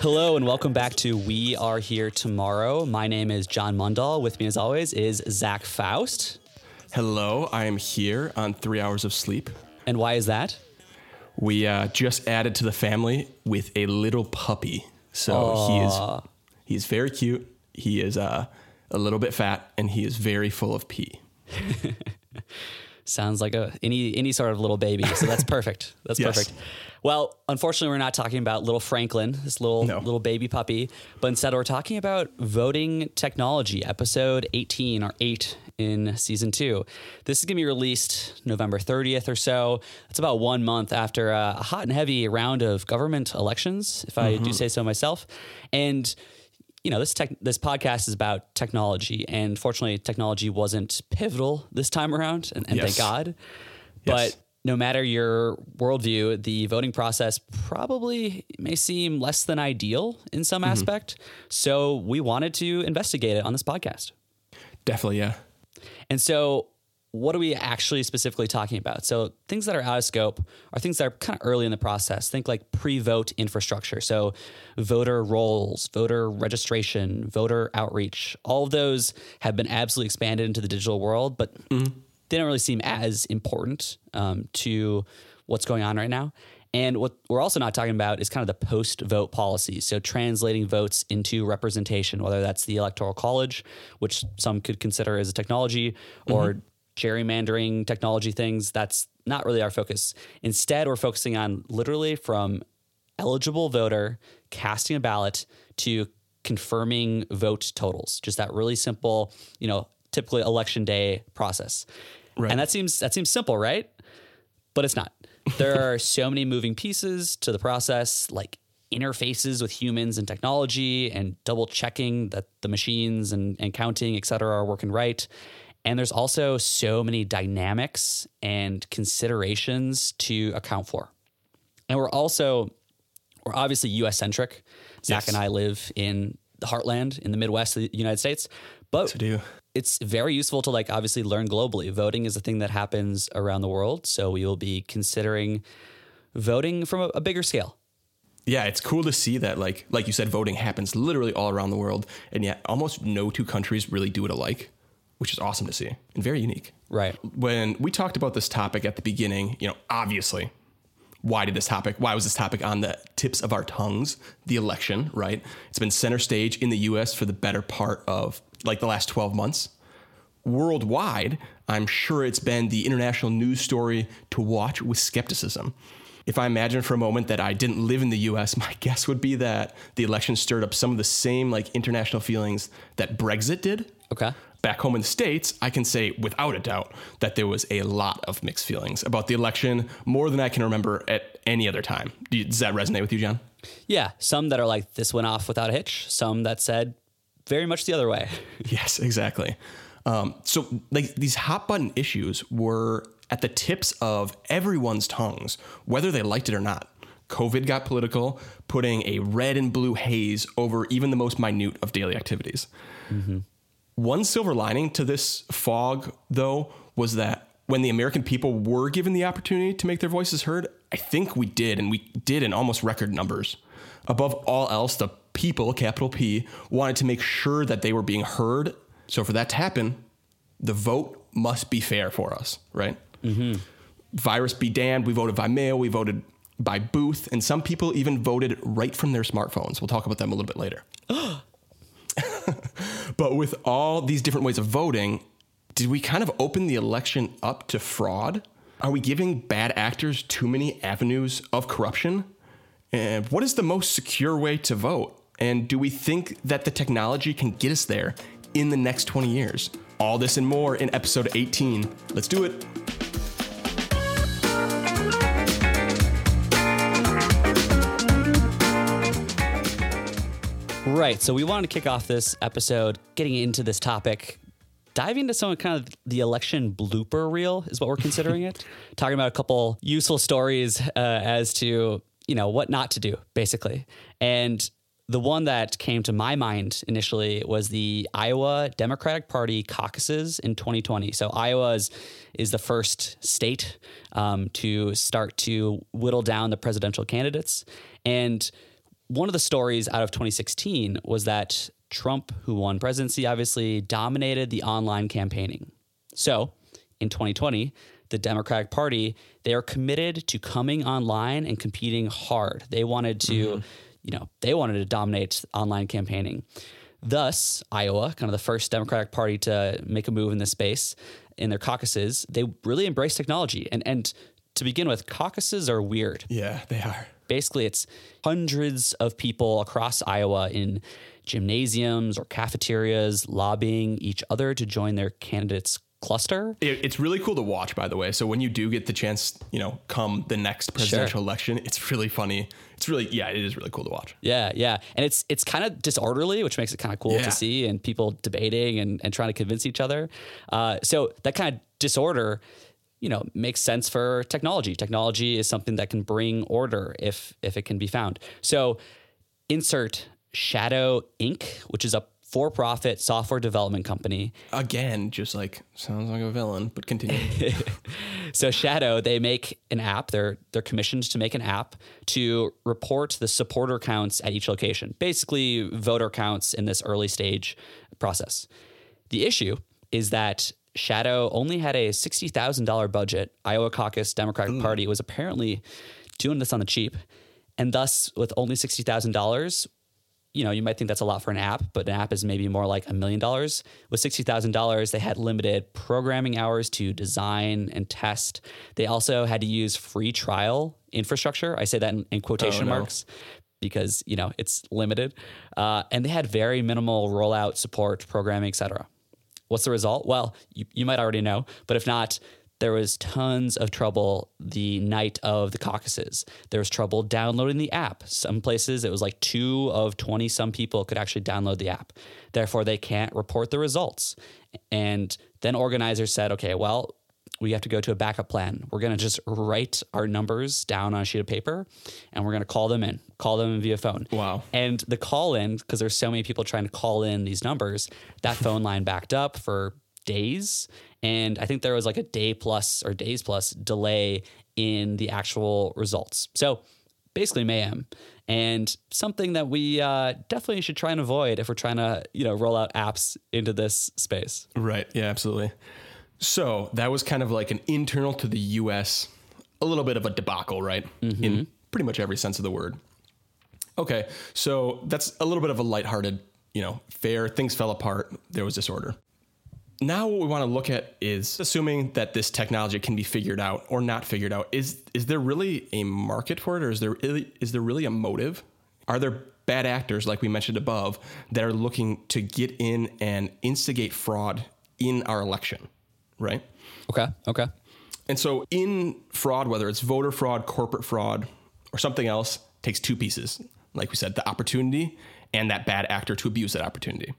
Hello and welcome back to We Are Here Tomorrow. My name is John Mundall. With me, as always, is Zach Faust. Hello, I am here on three hours of sleep. And why is that? We uh, just added to the family with a little puppy. So he is he's very cute. He is uh, a little bit fat, and he is very full of pee. Sounds like a any any sort of little baby. So that's perfect. That's Yes. perfect. Well, unfortunately, we're not talking about little Franklin, this little No. little baby puppy, but instead we're talking about voting technology, episode 18 or 8 in season 2. This is going to be released November 30th or so. It's about 1 month after a hot and heavy round of government elections, if I do mm-hmm. say so myself. And you know, this tech, this podcast is about technology, and fortunately, technology wasn't pivotal this time around, and, and thank Yes. God. Yes. But no matter your worldview, the voting process probably may seem less than ideal in some Mm-hmm. aspect. So we wanted to investigate it on this podcast. Definitely, yeah. And so, what are we actually specifically talking about? So, things that are out of scope are things that are kind of early in the process. Think like pre vote infrastructure. So, voter rolls, voter registration, voter outreach, all of those have been absolutely expanded into the digital world, but they don't really seem as important um, to what's going on right now. And what we're also not talking about is kind of the post vote policies. So, translating votes into representation, whether that's the Electoral College, which some could consider as a technology, or gerrymandering technology things. That's not really our focus. Instead, we're focusing on literally from eligible voter casting a ballot to confirming vote totals. Just that really simple, you know, typically election day process. Right. And that seems that seems simple, right? But it's not. There are so many moving pieces to the process, like interfaces with humans and technology and double checking that the machines and, and counting, et cetera, are working right. And there's also so many dynamics and considerations to account for. And we're also we're obviously US centric. Zach Yes. and I live in the heartland in the Midwest of the United States. But it's very useful to like obviously learn globally. Voting is a thing that happens around the world. So we will be considering voting from a, a bigger scale. Yeah, it's cool to see that, like, like you said, voting happens literally all around the world, and yet almost no two countries really do it alike, which is awesome to see and very unique. Right. when we talked about this topic at the beginning, you know, obviously, why did this topic, why was this topic on the tips of our tongues? The election, right? It's been center stage in the US for the better part of like the last 12 months. Worldwide, I'm sure it's been the international news story to watch with skepticism. If I imagine for a moment that I didn't live in the US, my guess would be that the election stirred up some of the same like international feelings that Brexit did Okay. Back home in the States, I can say without a doubt that there was a lot of mixed feelings about the election, more than I can remember at any other time. Does that resonate with you, John? Yeah. Some that are like, this went off without a hitch. Some that said very much the other way. Yes, exactly. Um, so, like these hot button issues were at the tips of everyone's tongues, whether they liked it or not. COVID got political, putting a red and blue haze over even the most minute of daily activities. One silver lining to this fog, though, was that when the American people were given the opportunity to make their voices heard, I think we did, and we did in almost record numbers. Above all else, the people, capital P, wanted to make sure that they were being heard. So for that to happen, the vote must be fair for us, right? Mm-hmm. Virus be damned. We voted by mail, we voted by booth, and some people even voted right from their smartphones. We'll talk about them a little bit later. But with all these different ways of voting, did we kind of open the election up to fraud? Are we giving bad actors too many avenues of corruption? And what is the most secure way to vote? And do we think that the technology can get us there in the next 20 years? All this and more in episode 18. Let's do it. Right. So we wanted to kick off this episode getting into this topic, diving into some kind of the election blooper reel is what we're considering it. Talking about a couple useful stories uh, as to you know what not to do, basically. And the one that came to my mind initially was the Iowa Democratic Party caucuses in 2020. So Iowa is, is the first state um, to start to whittle down the presidential candidates. And one of the stories out of 2016 was that Trump, who won presidency, obviously dominated the online campaigning. So in 2020, the Democratic Party, they are committed to coming online and competing hard. They wanted to, mm-hmm. you know, they wanted to dominate online campaigning. Thus, Iowa, kind of the first Democratic Party to make a move in this space in their caucuses, they really embrace technology. And and to begin with, caucuses are weird. Yeah, they are. Basically, it's hundreds of people across Iowa in gymnasiums or cafeterias lobbying each other to join their candidates cluster. It, it's really cool to watch, by the way. So when you do get the chance, you know, come the next presidential sure. election, it's really funny. It's really, yeah, it is really cool to watch. Yeah, yeah, and it's it's kind of disorderly, which makes it kind of cool yeah. to see, and people debating and, and trying to convince each other. Uh, so that kind of disorder you know makes sense for technology. Technology is something that can bring order if if it can be found. So insert shadow inc which is a for-profit software development company. Again just like sounds like a villain but continue. So shadow they make an app. They're they're commissioned to make an app to report the supporter counts at each location. Basically voter counts in this early stage process. The issue is that Shadow only had a $60,000 budget. Iowa Caucus Democratic Ooh. Party was apparently doing this on the cheap. And thus, with only $60,000, you know, you might think that's a lot for an app, but an app is maybe more like a million dollars. With $60,000, they had limited programming hours to design and test. They also had to use free trial infrastructure. I say that in, in quotation oh, no. marks because, you know, it's limited. Uh, and they had very minimal rollout support, programming, et cetera. What's the result? Well, you, you might already know, but if not, there was tons of trouble the night of the caucuses. There was trouble downloading the app. Some places it was like two of 20 some people could actually download the app. Therefore, they can't report the results. And then organizers said, okay, well, we have to go to a backup plan. We're going to just write our numbers down on a sheet of paper and we're going to call them in, call them in via phone. Wow. And the call in, because there's so many people trying to call in these numbers, that phone line backed up for days. And I think there was like a day plus or days plus delay in the actual results. So basically mayhem and something that we uh, definitely should try and avoid if we're trying to, you know, roll out apps into this space. Right. Yeah, absolutely. So that was kind of like an internal to the U.S., a little bit of a debacle, right? Mm-hmm. In pretty much every sense of the word. Okay, so that's a little bit of a lighthearted, you know, fair. Things fell apart. There was disorder. Now, what we want to look at is assuming that this technology can be figured out or not figured out. Is is there really a market for it, or is there really, is there really a motive? Are there bad actors, like we mentioned above, that are looking to get in and instigate fraud in our election? Right? Okay. Okay. And so in fraud, whether it's voter fraud, corporate fraud, or something else, takes two pieces. Like we said, the opportunity and that bad actor to abuse that opportunity.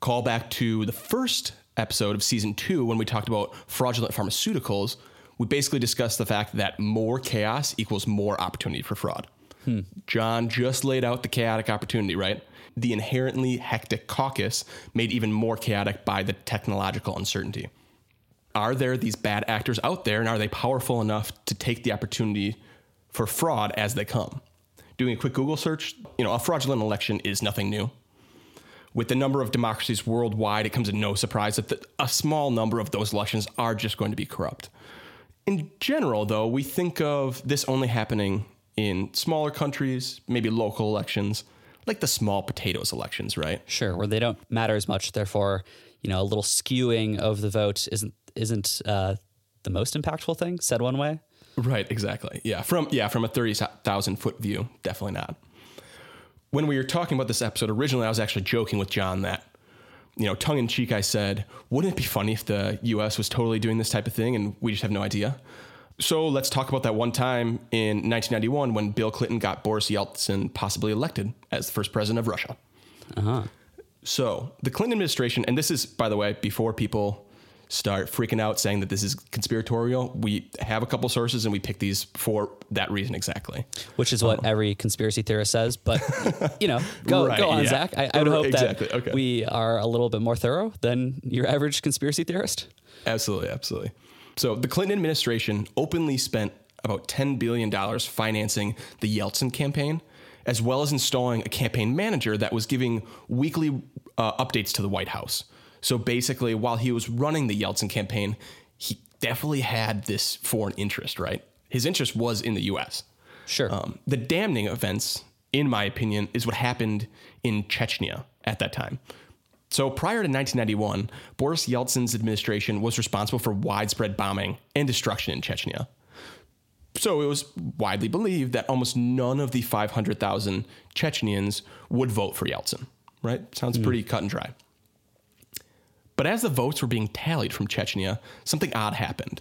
Call back to the first episode of season two when we talked about fraudulent pharmaceuticals. We basically discussed the fact that more chaos equals more opportunity for fraud. Hmm. John just laid out the chaotic opportunity, right? The inherently hectic caucus made even more chaotic by the technological uncertainty are there these bad actors out there and are they powerful enough to take the opportunity for fraud as they come? Doing a quick Google search, you know, a fraudulent election is nothing new. With the number of democracies worldwide, it comes as no surprise that the, a small number of those elections are just going to be corrupt. In general, though, we think of this only happening in smaller countries, maybe local elections, like the small potatoes elections, right? Sure, where they don't matter as much. Therefore, you know, a little skewing of the vote isn't isn't uh, the most impactful thing. Said one way. Right. Exactly. Yeah. From yeah from a thirty thousand foot view, definitely not. When we were talking about this episode originally, I was actually joking with John that you know, tongue in cheek, I said, wouldn't it be funny if the US was totally doing this type of thing and we just have no idea? So let's talk about that one time in 1991 when Bill Clinton got Boris Yeltsin possibly elected as the first president of Russia. Uh-huh. So the Clinton administration, and this is, by the way, before people start freaking out saying that this is conspiratorial. We have a couple sources and we pick these for that reason exactly. Which is what um, every conspiracy theorist says. But, you know, go, right, go on, yeah. Zach. I, I, would hope exactly. that okay. we are a little bit more thorough than your average conspiracy theorist. Absolutely. Absolutely. So the Clinton administration openly spent about $10 billion financing the Yeltsin campaign as well as installing a campaign manager that was giving weekly uh, updates to the White House. So basically, while he was running the Yeltsin campaign, he definitely had this foreign interest, right? His interest was in the US. Sure. Um, the damning events, in my opinion, is what happened in Chechnya at that time. So prior to 1991, Boris Yeltsin's administration was responsible for widespread bombing and destruction in Chechnya. So it was widely believed that almost none of the 500,000 Chechnyans would vote for Yeltsin, right? Sounds pretty cut and dry. But as the votes were being tallied from Chechnya, something odd happened.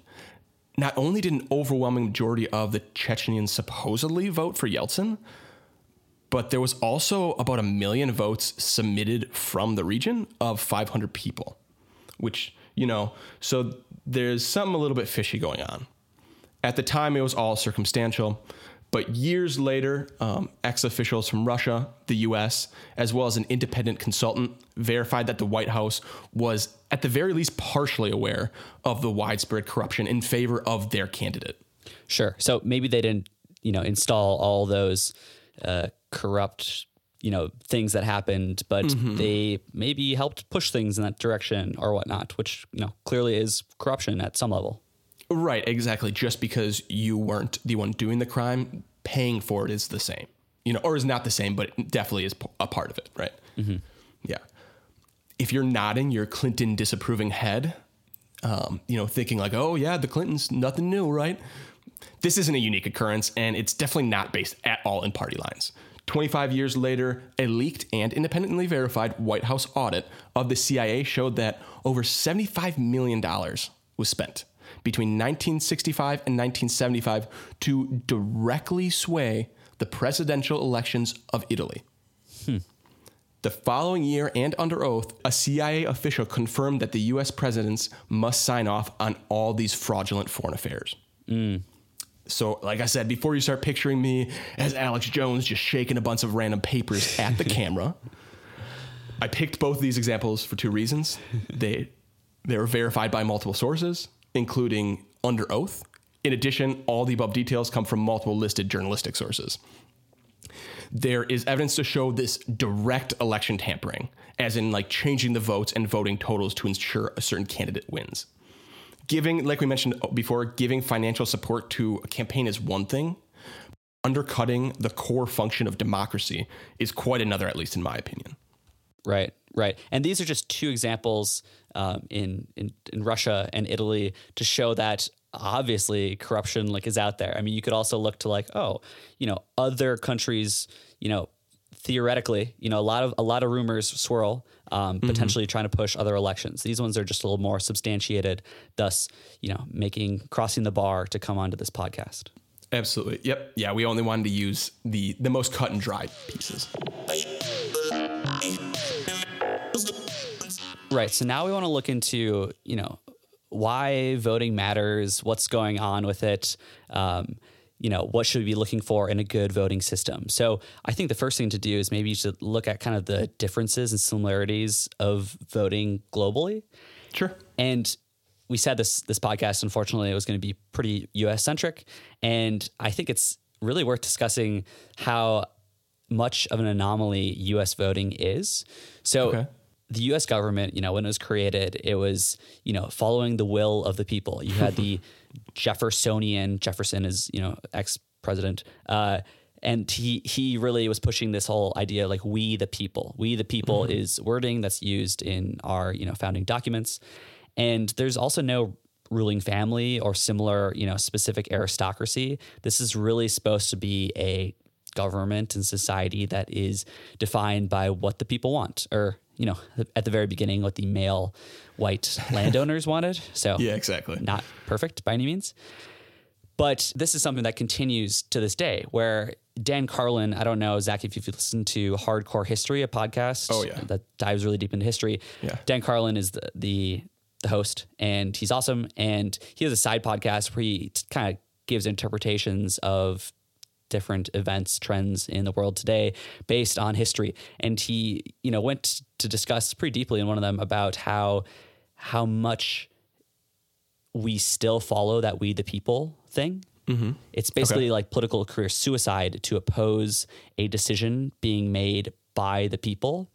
Not only did an overwhelming majority of the Chechnyans supposedly vote for Yeltsin, but there was also about a million votes submitted from the region of 500 people, which, you know, so there's something a little bit fishy going on. At the time, it was all circumstantial, but years later, um, ex officials from Russia, the US, as well as an independent consultant verified that the White House was, at the very least, partially aware of the widespread corruption in favor of their candidate. Sure. So maybe they didn't, you know, install all those uh, corrupt, you know, things that happened, but Mm-hmm. they maybe helped push things in that direction or whatnot, which you know clearly is corruption at some level. Right, exactly. Just because you weren't the one doing the crime, paying for it is the same, you know, or is not the same, but it definitely is a part of it, right? Yeah. If you're nodding your Clinton disapproving head, um, you know, thinking like, oh yeah, the Clintons, nothing new, right? This isn't a unique occurrence, and it's definitely not based at all in party lines. 25 years later, a leaked and independently verified White House audit of the CIA showed that over $75 million was spent between 1965 and 1975 to directly sway the presidential elections of Italy. The following year, and under oath, a CIA official confirmed that the US presidents must sign off on all these fraudulent foreign affairs. So, like I said, before you start picturing me as Alex Jones just shaking a bunch of random papers at the camera, I picked both of these examples for two reasons. They they were verified by multiple sources, including under oath. In addition, all the above details come from multiple listed journalistic sources. There is evidence to show this direct election tampering, as in like changing the votes and voting totals to ensure a certain candidate wins giving, like we mentioned before, giving financial support to a campaign is one thing. Undercutting the core function of democracy is quite another, at least in my opinion. Right, right. And these are just two examples um, in, in in Russia and Italy to show that obviously corruption like is out there. I mean, you could also look to like, oh, you know, other countries, you know, theoretically, you know, a lot of a lot of rumors swirl, um, potentially trying to push other elections. These ones are just a little more substantiated, thus, you know, making crossing the bar to come onto this podcast. Absolutely. Yep. Yeah, we only wanted to use the the most cut and dry pieces. Right. So now we want to look into, you know, why voting matters, what's going on with it, um, you know, what should we be looking for in a good voting system. So I think the first thing to do is maybe you should look at kind of the differences and similarities of voting globally. Sure. And we said this this podcast, unfortunately, it was going to be pretty US centric. And I think it's really worth discussing how much of an anomaly US voting is. So Okay. The US government, you know, when it was created, it was, you know, following the will of the people. You had the Jeffersonian, Jefferson is, you know, ex president, uh, and he he really was pushing this whole idea like we the people. We the people is wording that's used in our, you know, founding documents. And there's also no ruling family or similar, you know, specific aristocracy. This is really supposed to be a government and society that is defined by what the people want or you know at the very beginning what the male white landowners wanted so Yeah, exactly. not perfect by any means but this is something that continues to this day where Dan Carlin, I don't know, Zach, if you've listened to Hardcore History, a podcast Oh, yeah. that dives really deep into history. Yeah. Dan Carlin is the, the the host and he's awesome. And he has a side podcast where he kind of gives interpretations of different events, trends in the world today based on history. And he, you know, went to discuss pretty deeply in one of them about how how much we still follow that we the people thing mm-hmm. It's basically like political career suicide to oppose a decision being made by the people.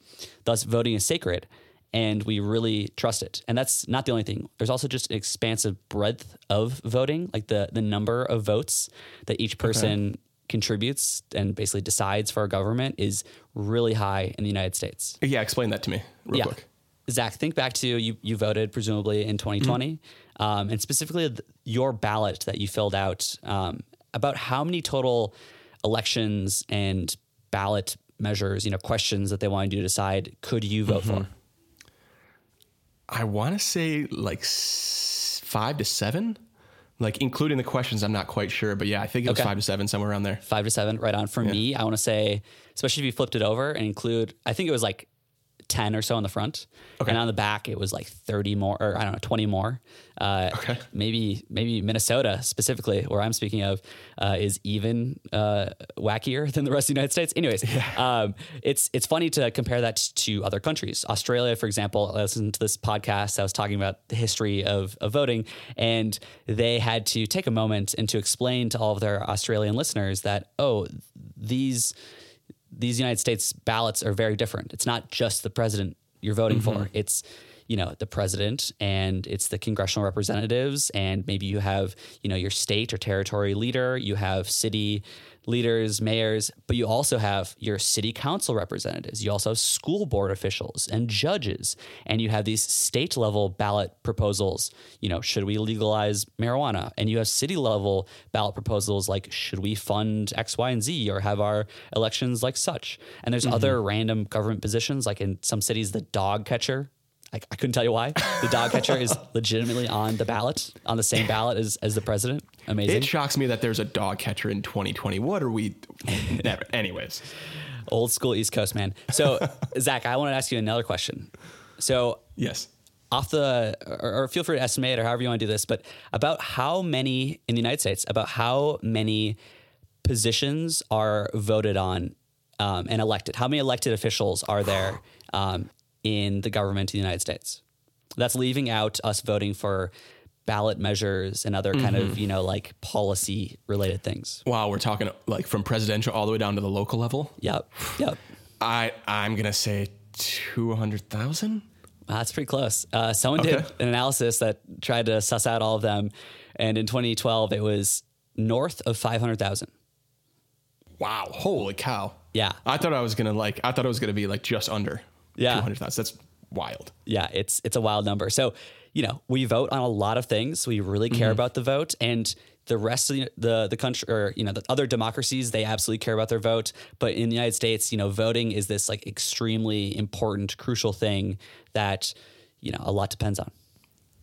Thus, voting is sacred and we really trust it. And that's not the only thing. There's also just an expansive breadth of voting, like the the number of votes that each person contributes and basically decides for our government is really high in the United States. Yeah, explain that to me real Yeah. quick. Zach, think back to you. You voted presumably in 2020, um, and specifically th- your ballot that you filled out. Um, about how many total elections and ballot measures, you know, questions that they wanted you to decide, could you vote for? I want to say like s- five to seven, like including the questions. I'm not quite sure, but yeah, I think it was Okay. five to seven, somewhere around there. Five to seven, right on. For me, I want to say, especially if you flipped it over and include, I think it was like 10 or so on the front. Okay. And on the back, it was like 30 more, or I don't know, 20 more. Uh, Okay. Maybe, maybe Minnesota specifically, where I'm speaking of, uh, is even uh, wackier than the rest of the United States. Anyways, um, it's it's funny to compare that to other countries. Australia, for example, I listened to this podcast I was talking about the history of, of voting, and they had to take a moment and to explain to all of their Australian listeners that, oh, these these United States ballots are very different. It's not just the president you're voting for. Mm-hmm. It's you know the president and it's the congressional representatives and maybe you have you know your state or territory leader you have city leaders mayors but you also have your city council representatives. You also have school board officials and judges. And you have these state level ballot proposals you know should we legalize marijuana? And you have city level ballot proposals like should we fund x y and z or have our elections like such? And there's mm-hmm. other random government positions like in some cities the dog catcher. I, I couldn't tell you why. The dog catcher is legitimately on the ballot, on the same ballot as, as the president. Amazing. It shocks me that there's a dog catcher in 2020. What are we? Never. Anyways, Old school East Coast man. So, Zach, I want to ask you another question. So, yes. off the, or, or feel free to estimate or however you want to do this, but about how many in the United States, about how many positions are voted on um, and elected? How many elected officials are there um, in the government of the United States? That's leaving out us voting for ballot measures and other kind of, you know, like policy related things. Wow, we're talking like from presidential all the way down to the local level. Yep. Yep. I I'm gonna say two hundred thousand. That's pretty close. Uh, someone did an analysis that tried to suss out all of them. And in 2012, it was north of 500,000. Wow, holy cow. Yeah. I thought I was gonna like. I thought it was gonna be like just under. Yeah. two hundred thousand. That's wild. Yeah, it's it's a wild number. So, you know, we vote on a lot of things. We really care about the vote, and the rest of the the, the country, or you know, the other democracies, they absolutely care about their vote. But in the United States, you know, voting is this like extremely important, crucial thing that you know a lot depends on.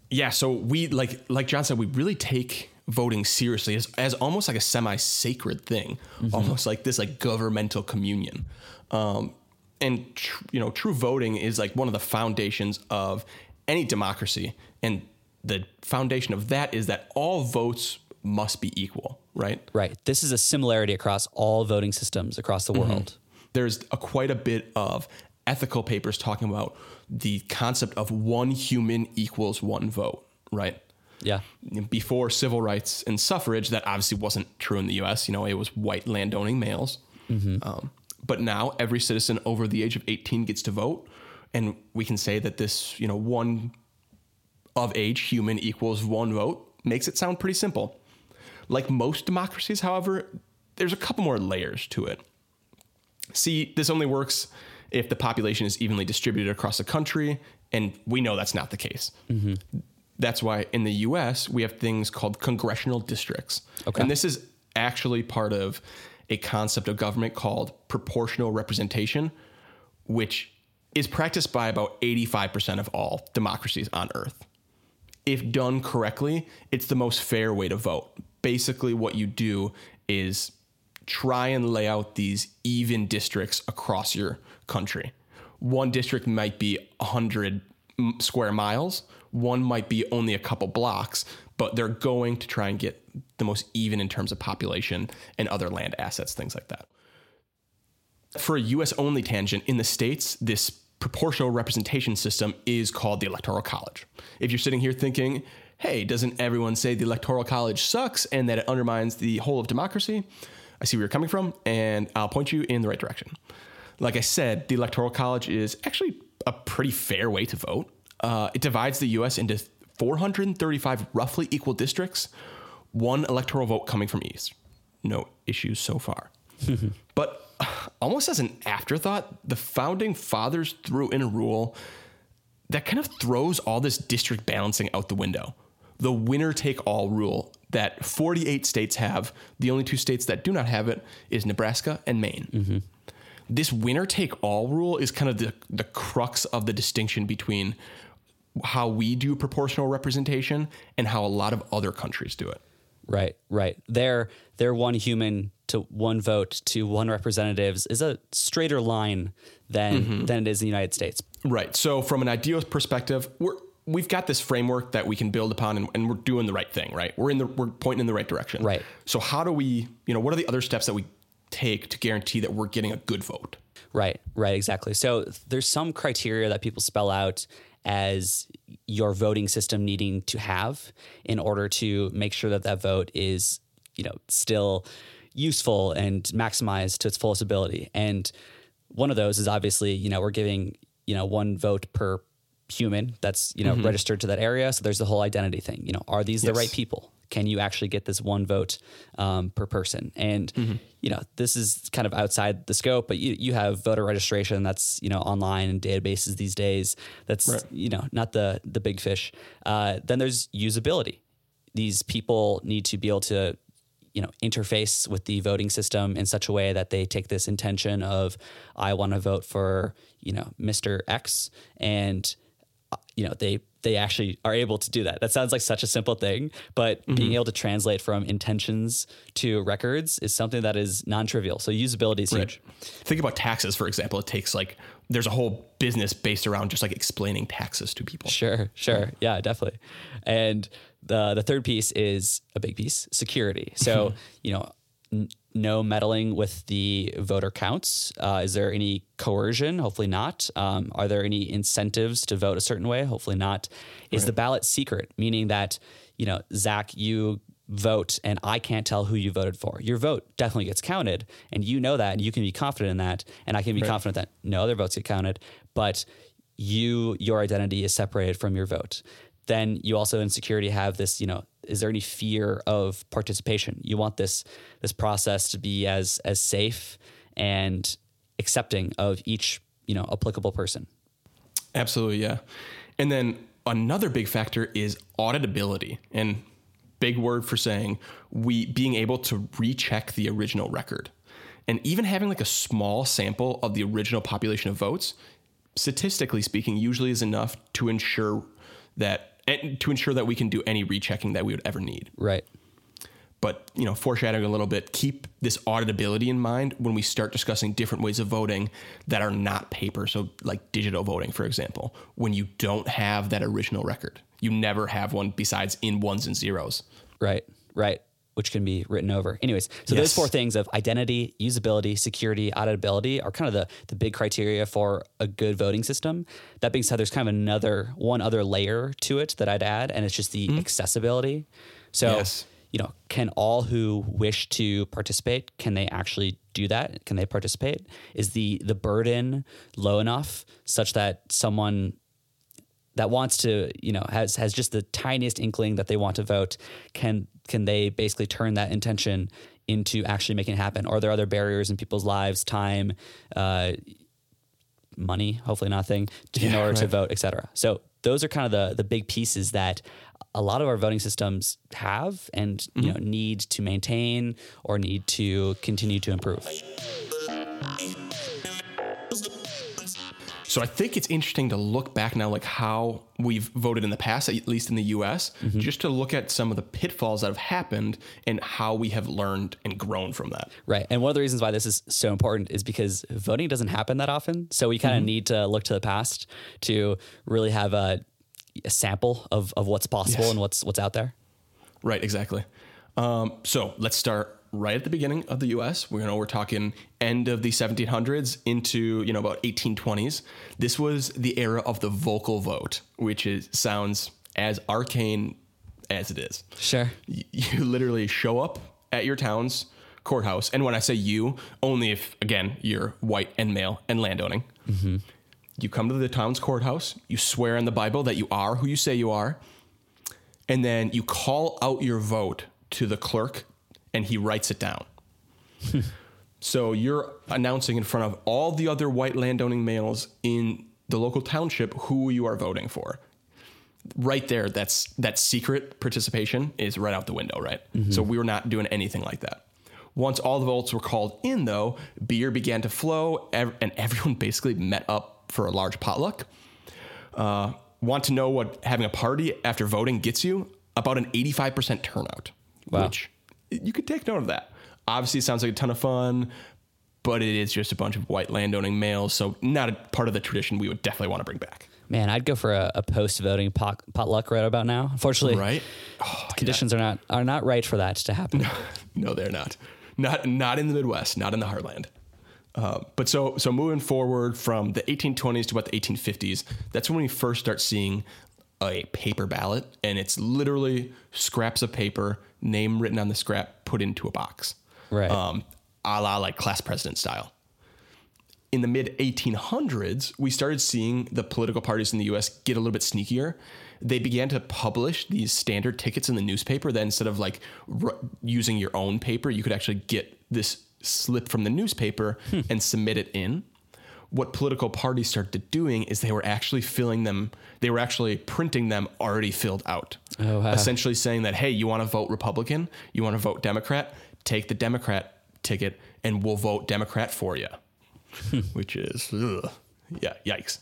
Yeah, so we like like John said, we really take voting seriously as, as almost like a semi-sacred thing, almost like this like governmental communion. Um, and tr- you know, true voting is like one of the foundations of any democracy, and the foundation of that is that all votes must be equal, right? Right. This is a similarity across all voting systems across the world. there's a, quite a bit of ethical papers talking about the concept of one human equals one vote, right? Yeah. Before civil rights and suffrage, that obviously wasn't true in the U.S. You know, it was white landowning males. Um, but now every citizen over the age of 18 gets to vote, and we can say that this, you know, one of age human equals one vote makes it sound pretty simple. Like most democracies, however, there's a couple more layers to it. See, this only works if the population is evenly distributed across the country, and we know that's not the case. Mm-hmm. That's why in the US, we have things called congressional districts. Okay. And this is actually part of a concept of government called proportional representation, which is practiced by about 85% of all democracies on earth. If done correctly, it's the most fair way to vote. Basically, what you do is try and lay out these even districts across your country. One district might be 100 square miles, one might be only a couple blocks, but they're going to try and get the most even in terms of population and other land assets, things like that. For a US only tangent, in the States, this proportional representation system is called the Electoral College. If you're sitting here thinking, hey, doesn't everyone say the Electoral College sucks and that it undermines the whole of democracy? I see where you're coming from, and I'll point you in the right direction. Like I said, the Electoral College is actually a pretty fair way to vote. Uh, it divides the US into 435 roughly equal districts, one electoral vote coming from each. No issues so far. but almost as an afterthought, the founding fathers threw in a rule that kind of throws all this district balancing out the window. The winner take all rule that 48 states have. The only two states that do not have it is Nebraska and Maine. Mm-hmm. This winner take all rule is kind of the, the crux of the distinction between how we do proportional representation and how a lot of other countries do it. Right, right. Their their one human to one vote to one representatives is a straighter line than mm-hmm. than it is in the United States. Right. So from an ideal perspective, we're we've got this framework that we can build upon and, and, we're doing the right thing, right? We're in the we're pointing in the right direction. Right. So how do we, you know, what are the other steps that we take to guarantee that we're getting a good vote? Right, right, exactly. So there's some criteria that people spell out as your voting system needing to have in order to make sure that that vote is, you know, still useful and maximized to its fullest ability. And one of those is obviously, you know, we're giving, you know, one vote per human that's, you know, mm-hmm. registered to that area. So there's the whole identity thing. You know, are these yes. the right people? Can you actually get this one vote um, per person? And mm-hmm. you know, this is kind of outside the scope, but you you have voter registration that's you know online and databases these days. That's right. you know not the the big fish. Uh, then there's usability. These people need to be able to you know interface with the voting system in such a way that they take this intention of I want to vote for you know Mr. X and uh, you know they they actually are able to do that. That sounds like such a simple thing, but mm-hmm. being able to translate from intentions to records is something that is non-trivial. So usability is right. huge. Think about taxes, for example. It takes like there's a whole business based around just like explaining taxes to people. Sure, sure, yeah, definitely. And the the third piece is a big piece, security. So you know. N- no meddling with the voter counts? Uh, is there any coercion? Hopefully not. Um, are there any incentives to vote a certain way? Hopefully not. Is right. the ballot secret, meaning that you know Zach, you vote and I can't tell who you voted for. Your vote definitely gets counted, and you know that, and you can be confident in that, and I can be right. confident that no other votes get counted, but you your identity is separated from your vote then you also in security have this you know is there any fear of participation? You want this this process to be as as safe and accepting of each you know applicable person. Absolutely yeah. And then another big factor is auditability. And big word for saying we being able to recheck the original record. And even having like a small sample of the original population of votes statistically speaking usually is enough to ensure that and to ensure that we can do any rechecking that we would ever need. Right. But you know, foreshadowing a little bit, keep this auditability in mind when we start discussing different ways of voting that are not paper. So, like digital voting, for example, when you don't have that original record, you never have one besides in ones and zeros. Right. Right which can be written over. Anyways, so yes. those four things of identity, usability, security, auditability are kind of the, the big criteria for a good voting system. That being said, there's kind of another one other layer to it that I'd add, and it's just the mm-hmm. accessibility. So yes. you know, can all who wish to participate, can they actually do that? Can they participate? Is the the burden low enough such that someone that wants to, you know, has has just the tiniest inkling that they want to vote, can can they basically turn that intention into actually making it happen? Are there other barriers in people's lives, time, uh, money, hopefully nothing, in order right. to vote, et cetera. So those are kind of the the big pieces that a lot of our voting systems have and mm-hmm. you know need to maintain or need to continue to improve. So I think it's interesting to look back now, like how we've voted in the past, at least in the US, mm-hmm. just to look at some of the pitfalls that have happened and how we have learned and grown from that. Right. And one of the reasons why this is so important is because voting doesn't happen that often. So we kind of mm-hmm. need to look to the past to really have a, a sample of, of what's possible yes. and what's what's out there. Right, exactly. Um, so let's start right at the beginning of the U.S. We know we're talking end of the 1700s into you know about 1820s. This was the era of the vocal vote, which is sounds as arcane as it is. Sure. Y- You literally show up at your town's courthouse, and when I say you, only if again you're white and male and landowning. Mm-hmm. You come to the town's courthouse. You swear in the Bible that you are who you say you are, and then you call out your vote to the clerk, and he writes it down. So you're announcing in front of all the other white landowning males in the local township who you are voting for. Right there, that's that secret participation is right out the window, right? So we were not doing anything like that. Once all the votes were called in, though, beer began to flow, ev- and everyone basically met up for a large potluck. Uh, want to know what having a party after voting gets you? About an 85% turnout, Wow. which you could take note of that. Obviously, it sounds like a ton of fun, but it is just a bunch of white landowning males, so not a part of the tradition we would definitely want to bring back. Man, I'd go for a, a post-voting pot, potluck right about now. Unfortunately, Right? Oh, conditions are not are not right for that to happen. no, they're not. Not not in the Midwest, not in the heartland. Uh, but so so moving forward from the 1820s to about the 1850s, that's when we first start seeing a paper ballot, and it's literally scraps of paper, name written on the scrap, put into a box, Right. Um, a la like class president style. In the mid 1800s, we started seeing the political parties in the US get a little bit sneakier. They began to publish these standard tickets in the newspaper that instead of like r- using your own paper, you could actually get this slip from the newspaper and submit it in. What political parties started doing is they were actually filling them, they were actually printing them already filled out. Oh, wow. Essentially saying that, hey, you want to vote Republican, you want to vote Democrat, take the Democrat ticket and we'll vote Democrat for you which is ugh. yeah, yikes.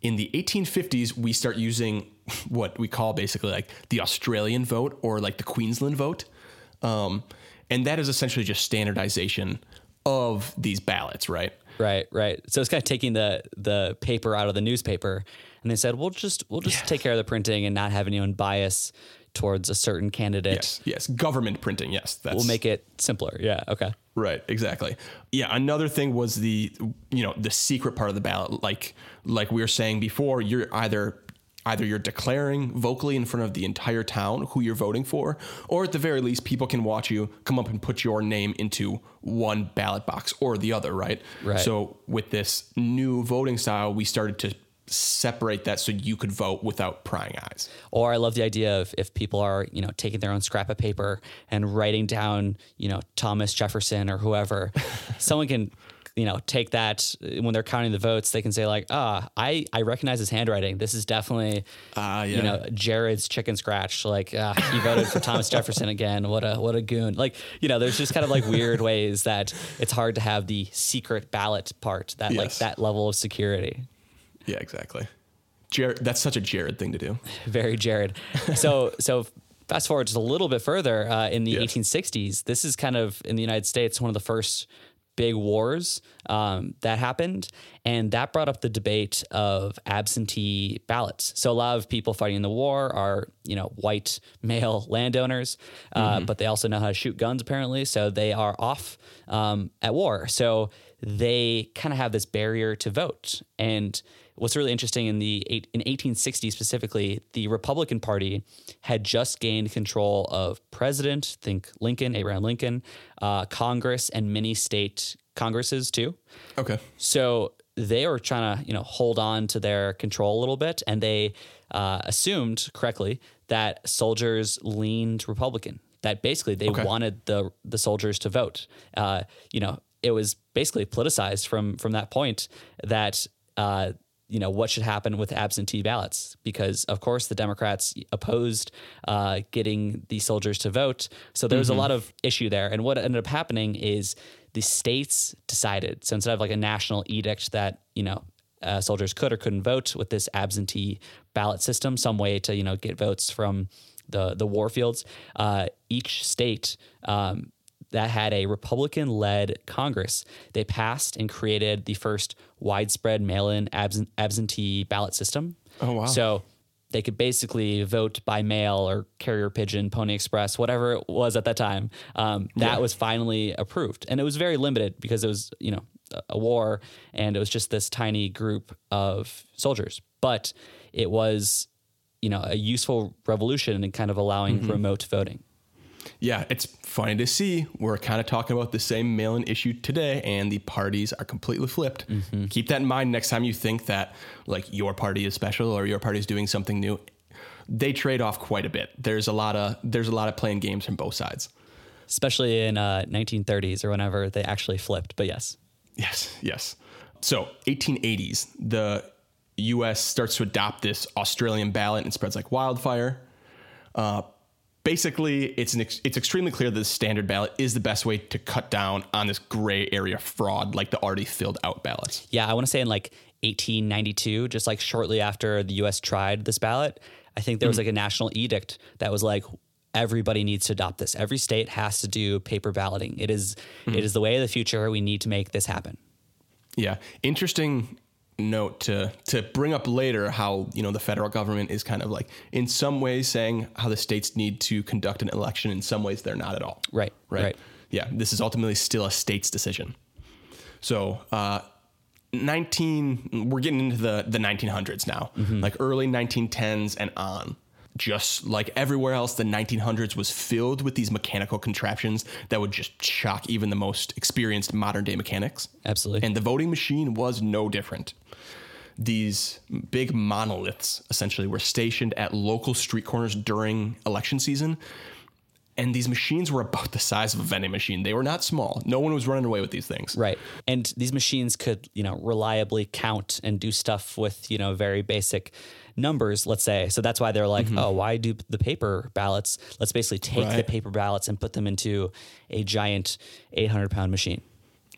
In the 1850s, we start using what we call basically like the Australian vote or like the Queensland vote, um, and that is essentially just standardization of these ballots, right? Right, right. So it's kind of taking the the paper out of the newspaper, and they said we'll just we'll just take care of the printing and not have anyone bias towards a certain candidate. Yes, yes, government printing. Yes, that's We'll make it simpler. Yeah. Okay. Right, exactly. Yeah, another thing was the you know, the secret part of the ballot like like we were saying before, you're either either you're declaring vocally in front of the entire town who you're voting for or at the very least people can watch you come up and put your name into one ballot box or the other, right? Right. So with this new voting style, we started to separate that so you could vote without prying eyes. Or I love the idea of if people are, you know, taking their own scrap of paper and writing down, you know, Thomas Jefferson or whoever, someone can, you know, take that when they're counting the votes, they can say like, ah, I, I recognize his handwriting. This is definitely, Ah, yeah. you know, Jared's chicken scratch. Like, ah, he voted for Thomas Jefferson again. What a, what a goon. Like, you know, there's just kind of like weird ways that it's hard to have the secret ballot part that like that level of security. Yeah, exactly. Jared, that's such a Jared thing to do. very Jared. So so fast forward just a little bit further uh, in the Yes. 1860s. This is kind of in the United States one of the first big wars um, that happened, and that brought up the debate of absentee ballots. So a lot of people fighting in the war are you know white male landowners, uh, but they also know how to shoot guns apparently, so they are off um, at war. So they kind of have this barrier to vote and what's really interesting in the eight, in 1860 specifically, the Republican Party had just gained control of president, think Lincoln, Abraham Lincoln, uh, Congress, and many state congresses too. Okay. So they were trying to, you know, hold on to their control a little bit, and they uh, assumed correctly that soldiers leaned Republican. That basically they Okay. wanted the the soldiers to vote. Uh, you know, it was basically politicized from from that point that. Uh, you know what should happen with absentee ballots? Because of course the democrats opposed uh, getting the soldiers to vote. So there was a lot of issue there. And what ended up happening is the states decided. So instead of like a national edict that you know uh, soldiers could or couldn't vote with this absentee ballot system some way to you know get votes from the the war fields uh, each state um, that had a Republican led Congress. They passed and created the first widespread mail in absent, absentee ballot system. Oh, wow. So they could basically vote by mail or carrier pigeon, Pony Express, whatever it was at that time. Um, that was finally approved. And it was very limited because it was, you know, a- a war and it was just this tiny group of soldiers. But it was you know a useful revolution in kind of allowing remote voting. Yeah, it's funny to see. We're kind of talking about the same mail in issue today, and the parties are completely flipped. Keep that in mind next time you think that like your party is special or your party is doing something new. They trade off quite a bit. There's a lot of there's a lot of playing games from both sides. especially in uh, 1930s or whenever they actually flipped. But yes, Yes, yes. So 1880s, the U.S. starts to adopt this Australian ballot and spreads like wildfire. Uh, basically, it's an ex- it's extremely clear that the standard ballot is the best way to cut down on this gray area fraud, like the already filled out ballots. yeah, I want to say in like 1892, just like shortly after the U.S. tried this ballot, I think there was hmm. like a national edict that was like everybody needs to adopt this. Every state has to do paper balloting. It is- hmm. it is the way of the future. We need to make this happen. Yeah, interesting note to to bring up later how you know the federal government is kind of like in some ways saying how the states need to conduct an election. In some ways they're not at all. Right, right, right. yeah this is ultimately still a state's decision. So uh 19 we're getting into the the 1900s now. Like early 1910s and on. Just like everywhere else the 1900s was filled with these mechanical contraptions that would just shock even the most experienced modern day mechanics. Absolutely. and the voting machine was no different. These big monoliths essentially were stationed at local street corners during election season. And these machines were about the size of a vending machine. They were not small. No one was running away with these things. Right. And these machines could, you know, reliably count and do stuff with, you know, very basic numbers, let's say. So that's why they're like, mm-hmm. oh, why do the paper ballots? Let's basically take the paper ballots and put them into a giant 800 pound machine.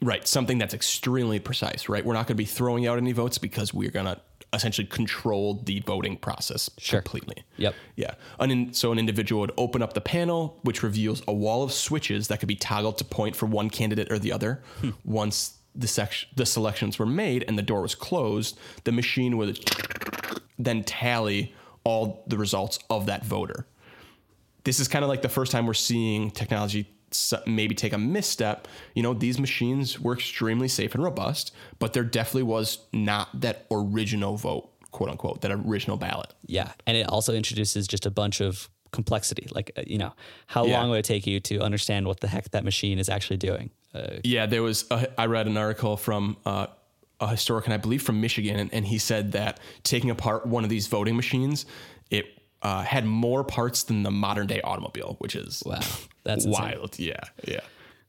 Right. Something that's extremely precise, right? We're not going to be throwing out any votes because we're going to essentially control the voting process Sure. completely. Yep. Yeah. An so an individual would open up the panel, which reveals a wall of switches that could be toggled to point for one candidate or the other. Hmm. Once the section, the selections were made and the door was closed, the machine would then tally all the results of that voter. This is kind of like the first time we're seeing technology maybe take a misstep. You know, these machines were extremely safe and robust, but there definitely was not that original vote, quote unquote, that original ballot. Yeah. And it also introduces just a bunch of complexity. Like, uh, you know, how Yeah. long would it take you to understand what the heck that machine is actually doing? Uh, Yeah, there was. A, I read an article from uh, a historian, I believe, from Michigan, and, and he said that taking apart one of these voting machines, it uh, had more parts than the modern day automobile, which is wow. That's insane. wild. Yeah, yeah.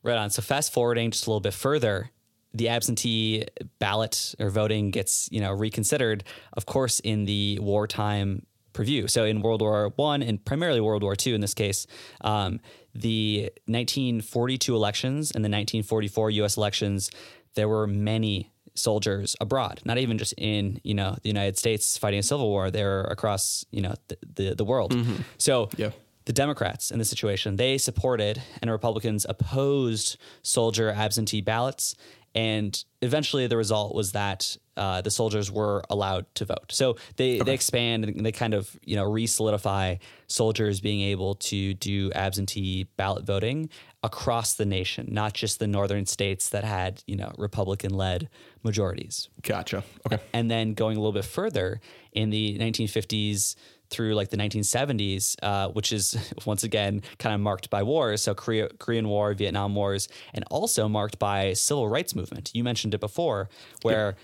Right on. So fast forwarding just a little bit further, the absentee ballot or voting gets you know reconsidered, of course, in the wartime preview. So in World War One and primarily World War Two in this case, um, the 1942 elections and the 1944 U.S. elections, there were many soldiers abroad, not even just in you know the United States fighting a civil war. They're across you know the the, the world. Mm-hmm. So Yeah. the Democrats in this situation, they supported and Republicans opposed soldier absentee ballots. And eventually the result was that uh, the soldiers were allowed to vote. So they, they expand and they kind of, you know, re-solidify soldiers being able to do absentee ballot voting across the nation, not just the northern states that had, you know, Republican led majorities. Gotcha. Okay. And then going a little bit further in the 1950s through like the 1970s, uh, which is once again kind of marked by wars. So Korea, Korean War, Vietnam Wars, and also marked by civil rights movement. You mentioned it before, where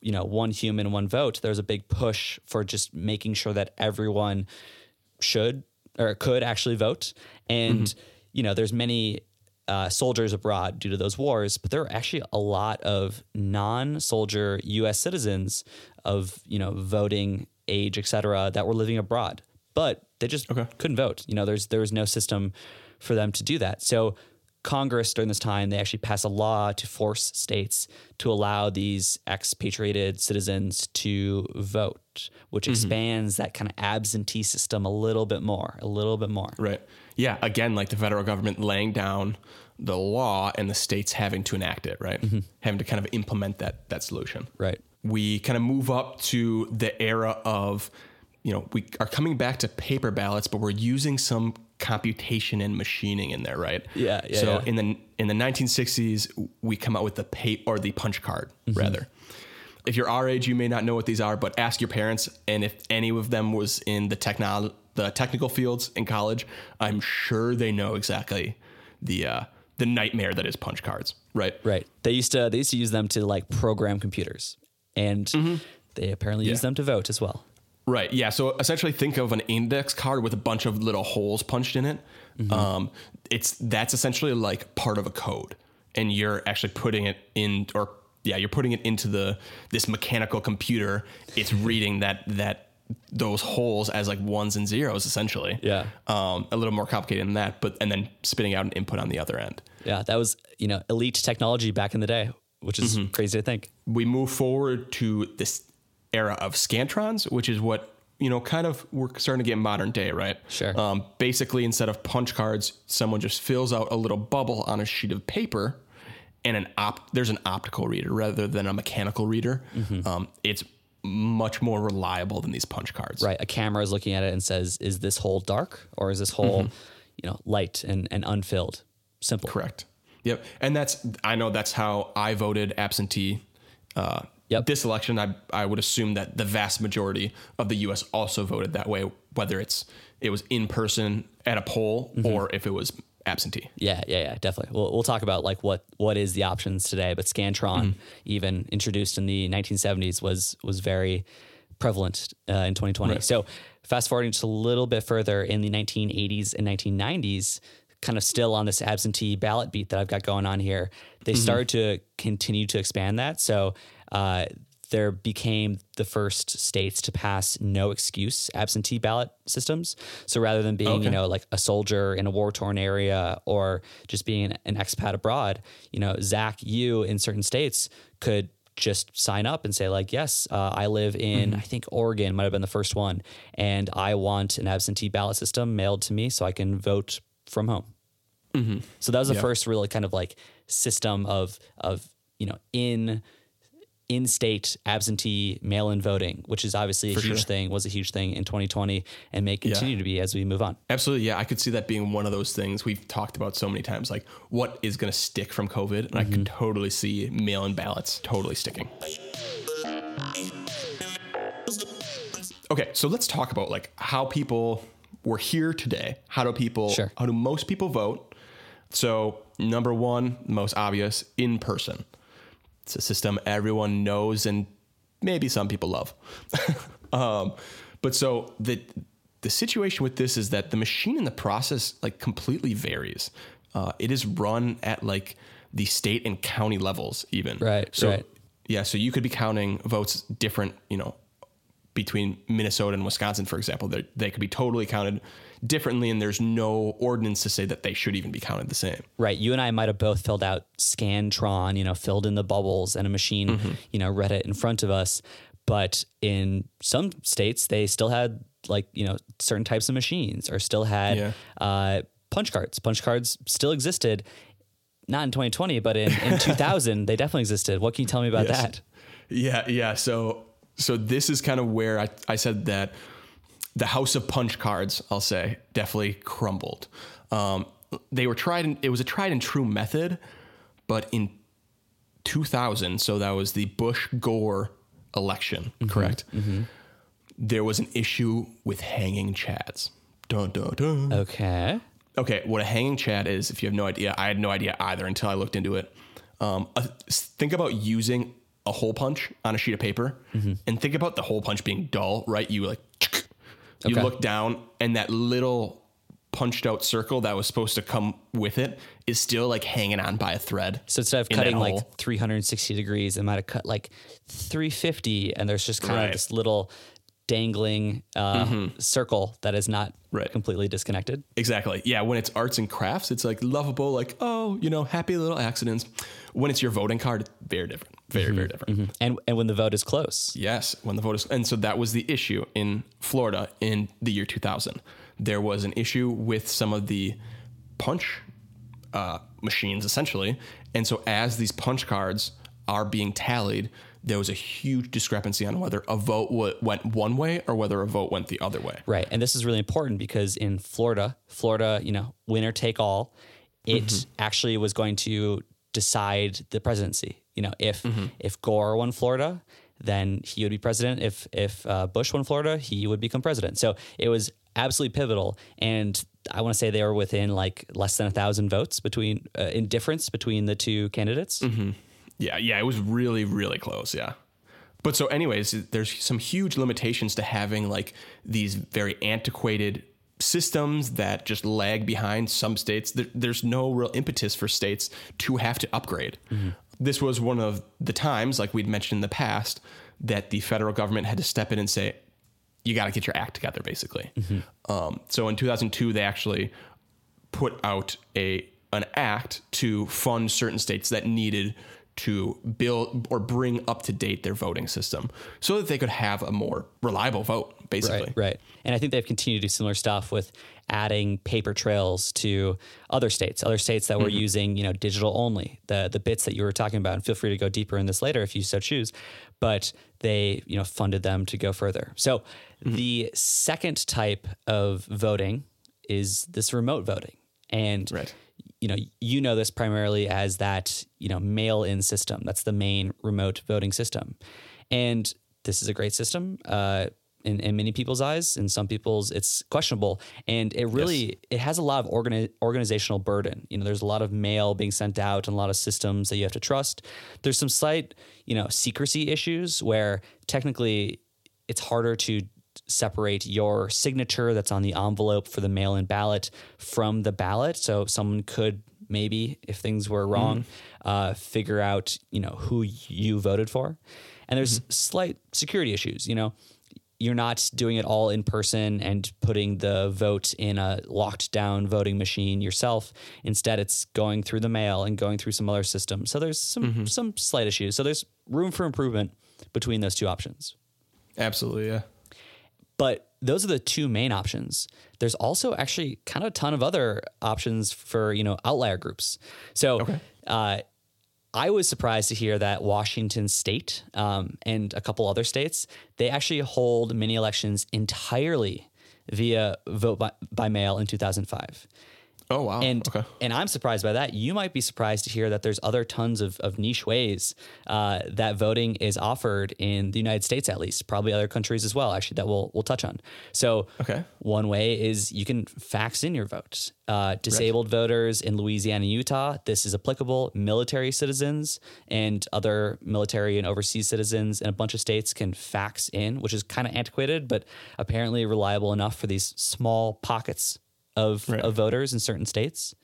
you know one human, one vote. There's a big push for just making sure that everyone should or could actually vote. And you know, there's many uh, soldiers abroad due to those wars, but there are actually a lot of non-soldier U.S. citizens of you know voting age, et cetera, that were living abroad, but they just couldn't vote. You know, there's there was no system for them to do that. So Congress during this time they actually pass a law to force states to allow these expatriated citizens to vote, which mm-hmm. expands that kind of absentee system a little bit more, a little bit more. Right. Yeah. Again, like the federal government laying down the law and the states having to enact it, right? Mm-hmm. Having to kind of implement that that solution. Right. We kind of move up to the era of, you know, we are coming back to paper ballots, but we're using some computation and machining in there, right? Yeah, yeah, So yeah. in the in the 1960s, we come out with the pay or the punch card Mm-hmm. rather. if you're our age, you may not know what these are, but ask your parents. And if any of them was in the techno- the technical fields in college, I'm sure they know exactly the uh, the nightmare that is punch cards. Right. Right. They used to they used to use them to like program computers, and they apparently use them to vote as well. Right. Yeah. So essentially, think of an index card with a bunch of little holes punched in it. Um, it's that's essentially like part of a code, and you're actually putting it in, or yeah, you're putting it into the this mechanical computer. It's reading that that those holes as like ones and zeros essentially. Yeah. Um, a little more complicated than that, but and then spitting out an input on the other end. Yeah, that was you know elite technology back in the day, which is crazy to think. we move forward to this era of scantrons, which is what you know, kind of we're starting to get modern day, right? Sure. Um, basically, instead of punch cards, someone just fills out a little bubble on a sheet of paper, and an op- there's an optical reader rather than a mechanical reader. Um, it's much more reliable than these punch cards. Right, a camera is looking at it and says, "Is this hole dark or is this hole, you know, light and and unfilled?" Simple. Correct. Yep. And that's I know that's how I voted absentee. Uh, Yep. This election, I I would assume that the vast majority of the U.S. also voted that way, whether it's it was in person at a poll mm-hmm. or if it was absentee. Yeah, yeah, yeah, definitely. We'll, we'll talk about like what what is the options today, but Scantron, mm-hmm. even introduced in the 1970s, was was very prevalent uh, in 2020. So fast forwarding just a little bit further in the 1980s and 1990s, kind of still on this absentee ballot beat that I've got going on here, they mm-hmm. started to continue to expand that. So uh, there became the first states to pass no excuse absentee ballot systems. So rather than being, you know, like a soldier in a war torn area or just being an, an expat abroad, you know, Zach, you in certain states could just sign up and say like, yes, uh, I live in, I think Oregon might have been the first one, and I want an absentee ballot system mailed to me so I can vote from home. So that was the first really kind of like system of of you know in in state absentee mail in voting, which is obviously a huge sure. thing, was a huge thing in 2020 and may continue to be as we move on. Absolutely, yeah. I could see that being one of those things we've talked about so many times. Like, what is going to stick from COVID? And I could mm-hmm. totally see mail-in ballots totally sticking. Okay, so let's talk about like how people were here today. How do people? Sure. How do most people vote? So number one, most obvious, in person. It's a system everyone knows and maybe some people love. um, but so the the situation with this is that the machine in the process like completely varies. Uh, it is run at like the state and county levels even. Right, So right. yeah, so you could be counting votes different, you know, between Minnesota and Wisconsin, for example. They they could be totally counted differently, and there's no ordinance to say that they should even be counted the same. Right. You and I might have both filled out Scantron, you know, filled in the bubbles and a machine, Mm-hmm. you know, read it in front of us. But in some states, they still had like, you know, certain types of machines or still had Yeah. uh, punch cards. Punch cards still existed, not in 2020, but in, in 2000, they definitely existed. What can you tell me about Yes. that? Yeah, yeah. So so this is kind of where I, I said that the house of punch cards, I'll say, definitely crumbled. Um, they were tried and it was a tried and true method, but in 2000, so that was the Bush Gore election, correct? There was an issue with hanging chads. Dun, dun, dun. Okay. Okay, what a hanging chad is, if you have no idea, I had no idea either until I looked into it. Um, uh, think about using a hole punch on a sheet of paper, and think about the hole punch being dull, right? You like, you Okay. look down, and that little punched out circle that was supposed to come with it is still like hanging on by a thread. So instead of cutting like hole. 360 degrees, it might have cut like 350, and there's just kind Right. of this little dangling uh, circle that is not Right. completely disconnected. Exactly. Yeah. When it's arts and crafts, it's like lovable, like, oh, you know, happy little accidents. When it's your voting card, it's very different. Very, very different. And and when the vote is close, Yes, when the vote is, and so that was the issue in Florida in the year 2000. There was an issue with some of the punch uh, machines, essentially, and so as these punch cards are being tallied, there was a huge discrepancy on whether a vote w- went one way or whether a vote went the other way. right? And this is really important because in Florida, Florida, you know, winner take all, it Mm-hmm. actually was going to decide the presidency. You know, if Mm-hmm. if Gore won Florida, then he would be president. If if uh, Bush won Florida, he would become president. So it was absolutely pivotal. And I want to say they were within like less than a thousand votes between uh, in difference between the two candidates. Yeah, yeah, it was really, really close. Yeah. But so, anyways, there's some huge limitations to having like these very antiquated systems that just lag behind some states. There, there's no real impetus for states to have to upgrade. This was one of the times, like we'd mentioned in the past, that the federal government had to step in and say, you got to get your act together, basically. Um, so in 2002, they actually put out a an act to fund certain states that needed to build or bring up to date their voting system so that they could have a more reliable vote basically Right, right. And I think they've continued to do similar stuff with adding paper trails to other states, other states that were mm-hmm. using, you know, digital only, the the bits that you were talking about. And feel free to go deeper in this later if you so choose. But they, you know, funded them to go further. So mm-hmm. the second type of voting is this remote voting. And Right. You know, you know this primarily as that, you know, mail-in system. That's the main remote voting system. And this is a great system. Uh, in, in many people's eyes, in some people's, it's questionable, and it really it has a lot of organi- organizational burden. You know, there's a lot of mail being sent out and a lot of systems that you have to trust. There's some slight, you know, secrecy issues where technically it's harder to separate your signature that's on the envelope for the mail-in ballot from the ballot. So someone could maybe, if things were mm-hmm. wrong, uh, figure out you know who you voted for. And there's mm-hmm. slight security issues. You know, you're not doing it all in person and putting the vote in a locked down voting machine yourself. Instead, it's going through the mail and going through some other system. So there's some mm-hmm. some slight issues. So there's room for improvement between those two options. absolutely yeah But those are the two main options. There's also actually kind of a ton of other options for you know outlier groups. So uh, I was surprised to hear that Washington State um, and a couple other states they actually hold mini elections entirely via vote by, by mail in 2005. Oh wow And okay and I'm surprised by that. You might be surprised to hear that there's other tons of, of niche ways uh, that voting is offered in the United States, at least, probably other countries as well. Actually, that we'll we'll touch on. So, Okay. one way is you can fax in your votes. Uh, disabled voters in Louisiana Utah, this is applicable. Military citizens and other military and overseas citizens in a bunch of states can fax in, which is kind of antiquated, but apparently reliable enough for these small pockets of, Right. of voters in certain states.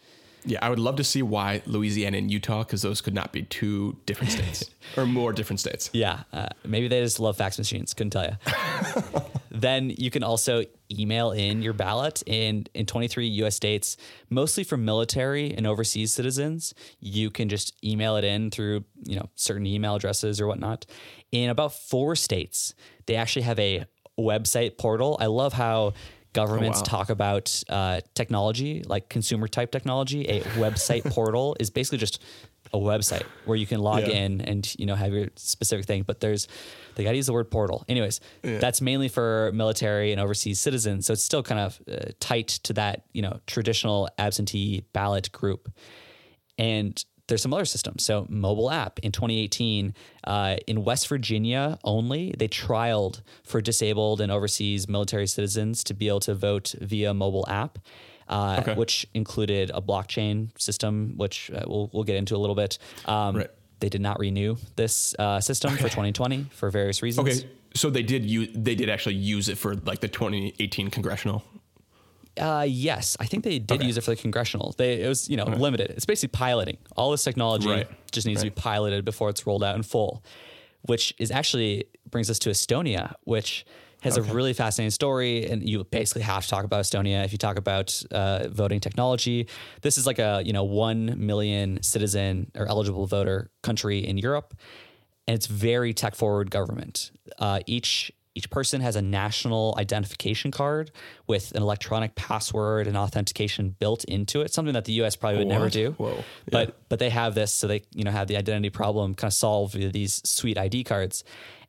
yeah i would love to see why louisiana and utah because those could not be two different states or more different states Yeah, uh, maybe they just love fax machines. Couldn't tell you. then you can also email in your ballot in in 23 U.S. states, mostly for military and overseas citizens. You can just email it in through you know certain email addresses or whatnot. In about four states, they actually have a website portal. I love how governments wow. talk about uh, technology, like consumer type technology. A website portal is basically just a website where you can log Yeah. in and you know have your specific thing. But there's they got to use the word portal. Anyways, that's mainly for military and overseas citizens. So it's still kind of uh, tight to that you know traditional absentee ballot group. And there's some other systems. So mobile app in 2018 uh, in West Virginia only, they trialed for disabled and overseas military citizens to be able to vote via mobile app. Uh, Okay. Which included a blockchain system, which uh, we'll, we'll get into a little bit. Um, Right. They did not renew this uh, system for 2020 for various reasons. okay so they did use they did actually use it for like the 2018 congressional Uh, yes, I think they did use it for the congressional. They it was you know limited. It's basically piloting. All this technology Right. just needs to be piloted before it's rolled out in full. Which is actually brings us to Estonia, which has a really fascinating story, and you basically have to talk about Estonia if you talk about uh, voting technology. This is like a you know one million citizen or eligible voter country in Europe, and it's very tech forward government. Uh, each each person has a national identification card with an electronic password and authentication built into it. Something that the U.S. probably would never do. Whoa. But but they have this, so they you know have the identity problem kind of solved via these sweet ID cards.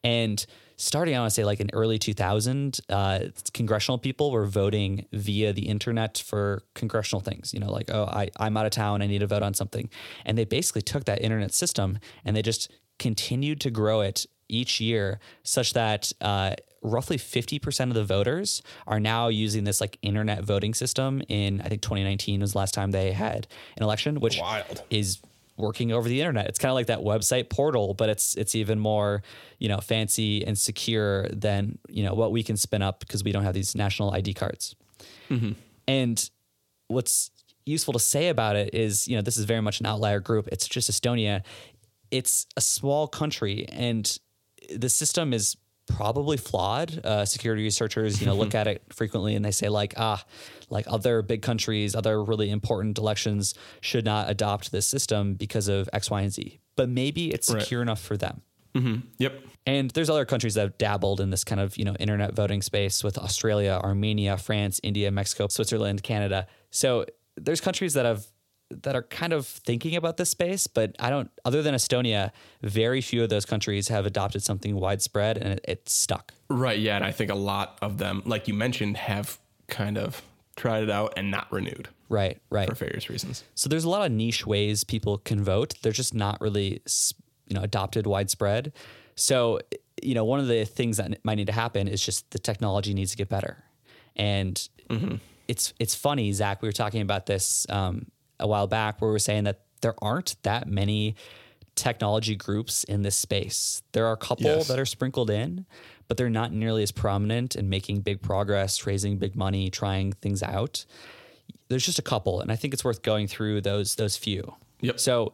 And starting, I want to say like in early 2000, uh, congressional people were voting via the internet for congressional things. You know, like oh, I I'm out of town, I need to vote on something, and they basically took that internet system and they just continued to grow it each year, such that uh, roughly 50% of the voters are now using this like internet voting system. In I think 2019 was the last time they had an election, which Wild. is working over the internet. It's kind of like that website portal, but it's it's even more you know fancy and secure than you know what we can spin up because we don't have these national ID cards. And what's useful to say about it is, you know, this is very much an outlier group. It's just Estonia. It's a small country, and the system is probably flawed. Uh, security researchers, you know, look at it frequently and they say like, ah, like other big countries, other really important elections should not adopt this system because of X, Y, and Z. But maybe it's Right. secure enough for them. Yep. And there's other countries that have dabbled in this kind of, you know, internet voting space with Australia, Armenia, France, India, Mexico, Switzerland, Canada. So there's countries that have that are kind of thinking about this space, but I don't other than Estonia, very few of those countries have adopted something widespread and it, it's stuck. Right. Yeah. And I think a lot of them, like you mentioned, have kind of tried it out and not renewed Right, right. for various reasons. So there's a lot of niche ways people can vote. They're just not really, you know, adopted widespread. So, you know, one of the things that might need to happen is just the technology needs to get better. And it's it's funny, Zach. We were talking about this um, a while back, where we were saying that there aren't that many technology groups in this space. There are a couple Yes. that are sprinkled in, but they're not nearly as prominent and making big progress, raising big money, trying things out there's just a couple, and I think it's worth going through those those few. Yep. So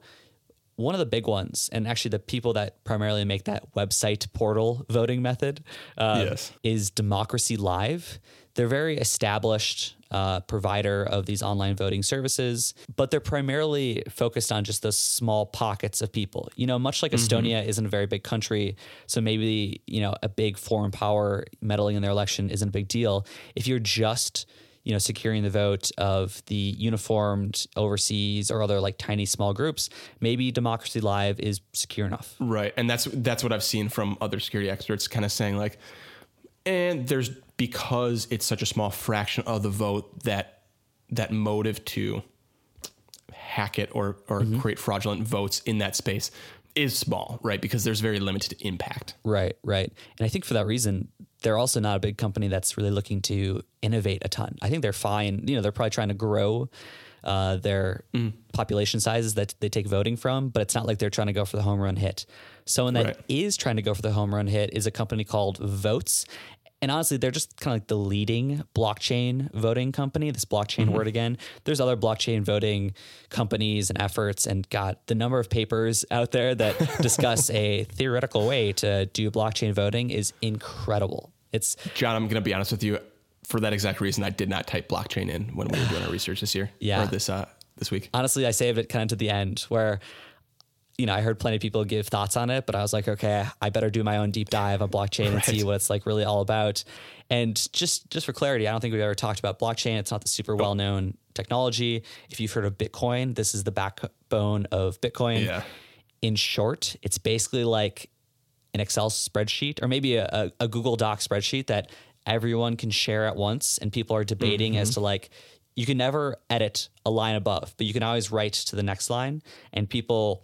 one of the big ones, and actually the people that primarily make that website portal voting method, uh, Yes. is Democracy Live. They're very established uh, provider of these online voting services, but they're primarily focused on just those small pockets of people. You know, much like Estonia isn't a very big country, so maybe you know a big foreign power meddling in their election isn't a big deal. If you're just you know, securing the vote of the uniformed overseas or other like tiny small groups, maybe Democracy Live is secure enough. Right. And that's that's what I've seen from other security experts kind of saying like and there's because it's such a small fraction of the vote that that motive to hack it or or create fraudulent votes in that space is small, right? Because there's very limited impact. Right, right. And I think for that reason, they're also not a big company that's really looking to innovate a ton. I think they're fine. You know, they're probably trying to grow uh, their population sizes that they take voting from, but it's not like they're trying to go for the home run hit. Someone that is Right. trying to go for the home run hit is a company called Voatz. And honestly, they're just kind of like the leading blockchain voting company. This blockchain word again. There's other blockchain voting companies and efforts, and got the number of papers out there that discuss a theoretical way to do blockchain voting is incredible. It's John, I'm going to be honest with you. For that exact reason, I did not type blockchain in when we were doing our research this year. Yeah. Or this uh, this week. honestly, I saved it kind of to the end where, you know, I heard plenty of people give thoughts on it, but I was like, okay, I better do my own deep dive on blockchain and see what it's like really all about. And just just for clarity, I don't think we've ever talked about blockchain. It's not the super well known technology. If you've heard of Bitcoin, this is the backbone of Bitcoin. Yeah. In short, it's basically like an Excel spreadsheet or maybe a, a, Google Doc spreadsheet that everyone can share at once and people are debating as mm-hmm. to like you can never edit a line above, but you can always write to the next line and people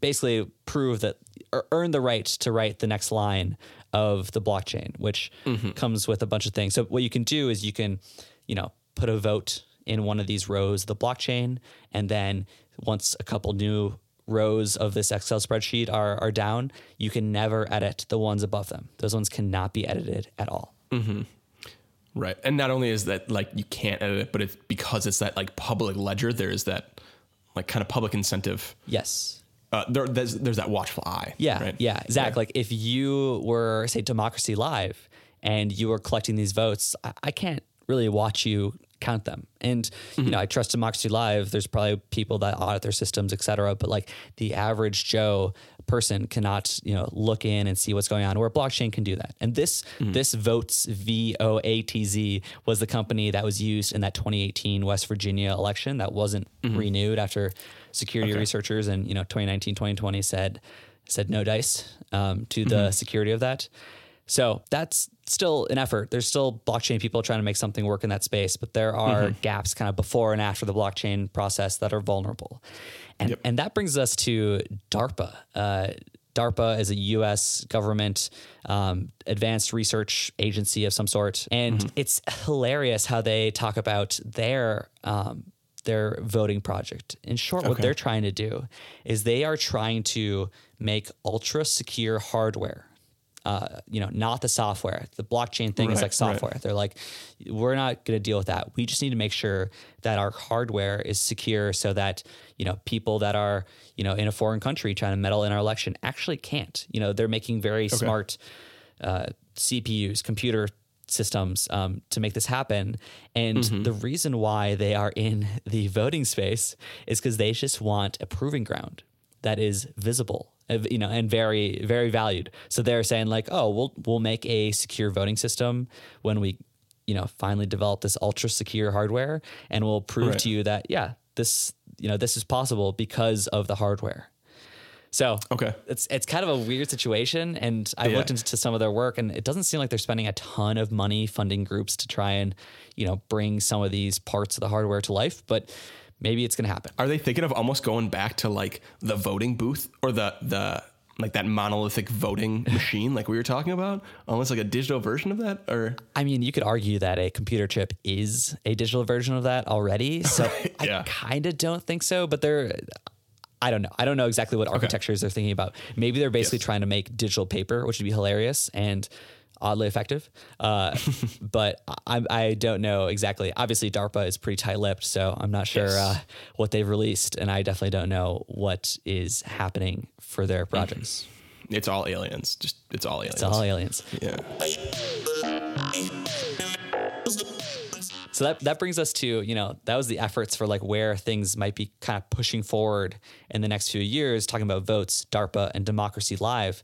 basically prove that or earn the right to write the next line of the blockchain, which mm-hmm. comes with a bunch of things. So what you can do is you can, you know, put a vote in one of these rows of the blockchain, and then once a couple new rows of this Excel spreadsheet are are down, you can never edit the ones above them. Those ones cannot be edited at all. Mm-hmm. Right. And not only is that like you can't edit it, but it's because it's that like public ledger, there's that like kind of public incentive. Yes. Uh, there, there's, there's that watchful eye. Yeah, right? yeah, Zach. Like if you were say Democracy Live and you were collecting these votes, I, I can't really watch you count them. And you mm-hmm. know, I trust Democracy Live. There's probably people that audit their systems, et cetera. But like the average Joe person cannot you know look in and see what's going on. Where blockchain can do that. And this mm. this Voatz V O A T Z was the company that was used in that 2018 West Virginia election that wasn't mm-hmm. renewed after security researchers in you know 2019 2020 said said no dice um, to the security of that. So that's still an effort. There's still blockchain people trying to make something work in that space, but there are gaps kind of before and after the blockchain process that are vulnerable. And, and that brings us to DARPA. Uh, DARPA is a U.S. government um, advanced research agency of some sort, and mm-hmm. it's hilarious how they talk about their um, their voting project. In short, okay. what they're trying to do is they are trying to make ultra secure hardware. Uh, you know, not the software. The blockchain thing right, is like software. Right. They're like, we're not going to deal with that. We just need to make sure that our hardware is secure so that you know people that are you know in a foreign country trying to meddle in our election actually can't. You know, they're making very okay. smart uh, CPUs, computer systems um, to make this happen. And mm-hmm. the reason why they are in the voting space is because they just want a proving ground that is visible, you know, and very, very valued. So they're saying like, oh, we'll we'll make a secure voting system when we, you know, finally develop this ultra secure hardware, and we'll prove right. to you that yeah, this you know this is possible because of the hardware. So okay, it's it's kind of a weird situation, and I yeah. looked into some of their work, and it doesn't seem like they're spending a ton of money funding groups to try and you know bring some of these parts of the hardware to life, but maybe it's going to happen. Are they thinking of almost going back to like the voting booth or the the like that monolithic voting machine like we were talking about almost like a digital version of that or i mean you could argue that a computer chip is a digital version of that already so yeah. i kind of don't think so but they're I don't know. I don't know exactly what architectures okay. they're thinking about. Maybe they're basically yes. trying to make digital paper, which would be hilarious and oddly effective. Uh, but I, I, don't know exactly. Obviously, DARPA is pretty tight-lipped, so I'm not sure yes. uh, what they've released, and I definitely don't know what is happening for their projects. It's all aliens. Just it's all aliens. It's all aliens. Yeah. So that that brings us to you know that was the efforts for like where things might be kind of pushing forward in the next few years, talking about Voatz, DARPA, and Democracy Live.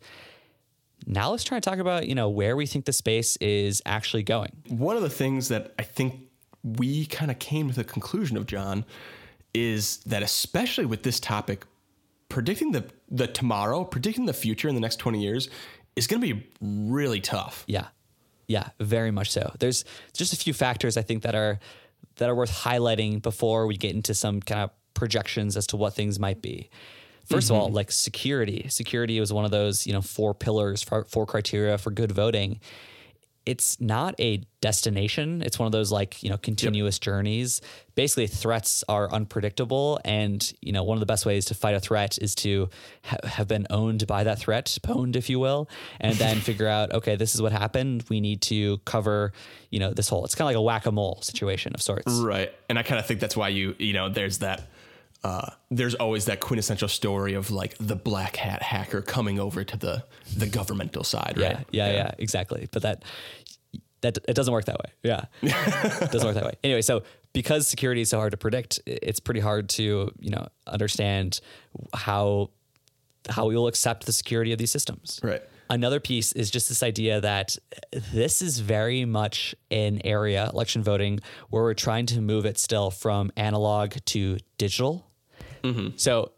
Now let's try and talk about you know where we think the space is actually going. One of the things that I think we kind of came to the conclusion of, John, is that especially with this topic, predicting the the tomorrow, predicting the future in the next twenty years is going to be really tough. Yeah. Yeah, very much so. There's just a few factors I think that are that are worth highlighting before we get into some kind of projections as to what things might be. 1st mm-hmm. of all, mm-hmm. like security. Security was one of those, you know, four pillars, four criteria for good voting it's not a destination. It's one of those like, you know, continuous yep. journeys. Basically, threats are unpredictable. And, you know, one of the best ways to fight a threat is to ha- have been owned by that threat, pwned, if you will, and then figure out, okay, this is what happened. We need to cover, you know, this whole, it's kind of like a whack a mole situation of sorts. Right. And I kind of think that's why you, you know, there's that uh, there's always that quintessential story of like the black hat hacker coming over to the the governmental side, right? Yeah, yeah, yeah, yeah exactly. But that that it doesn't work that way. Yeah, it doesn't work that way. Anyway, so because security is so hard to predict, it's pretty hard to you know understand how how we will accept the security of these systems. Right. Another piece is just this idea that this is very much an area, election voting, where we're trying to move it still from analog to digital Mm-hmm. So,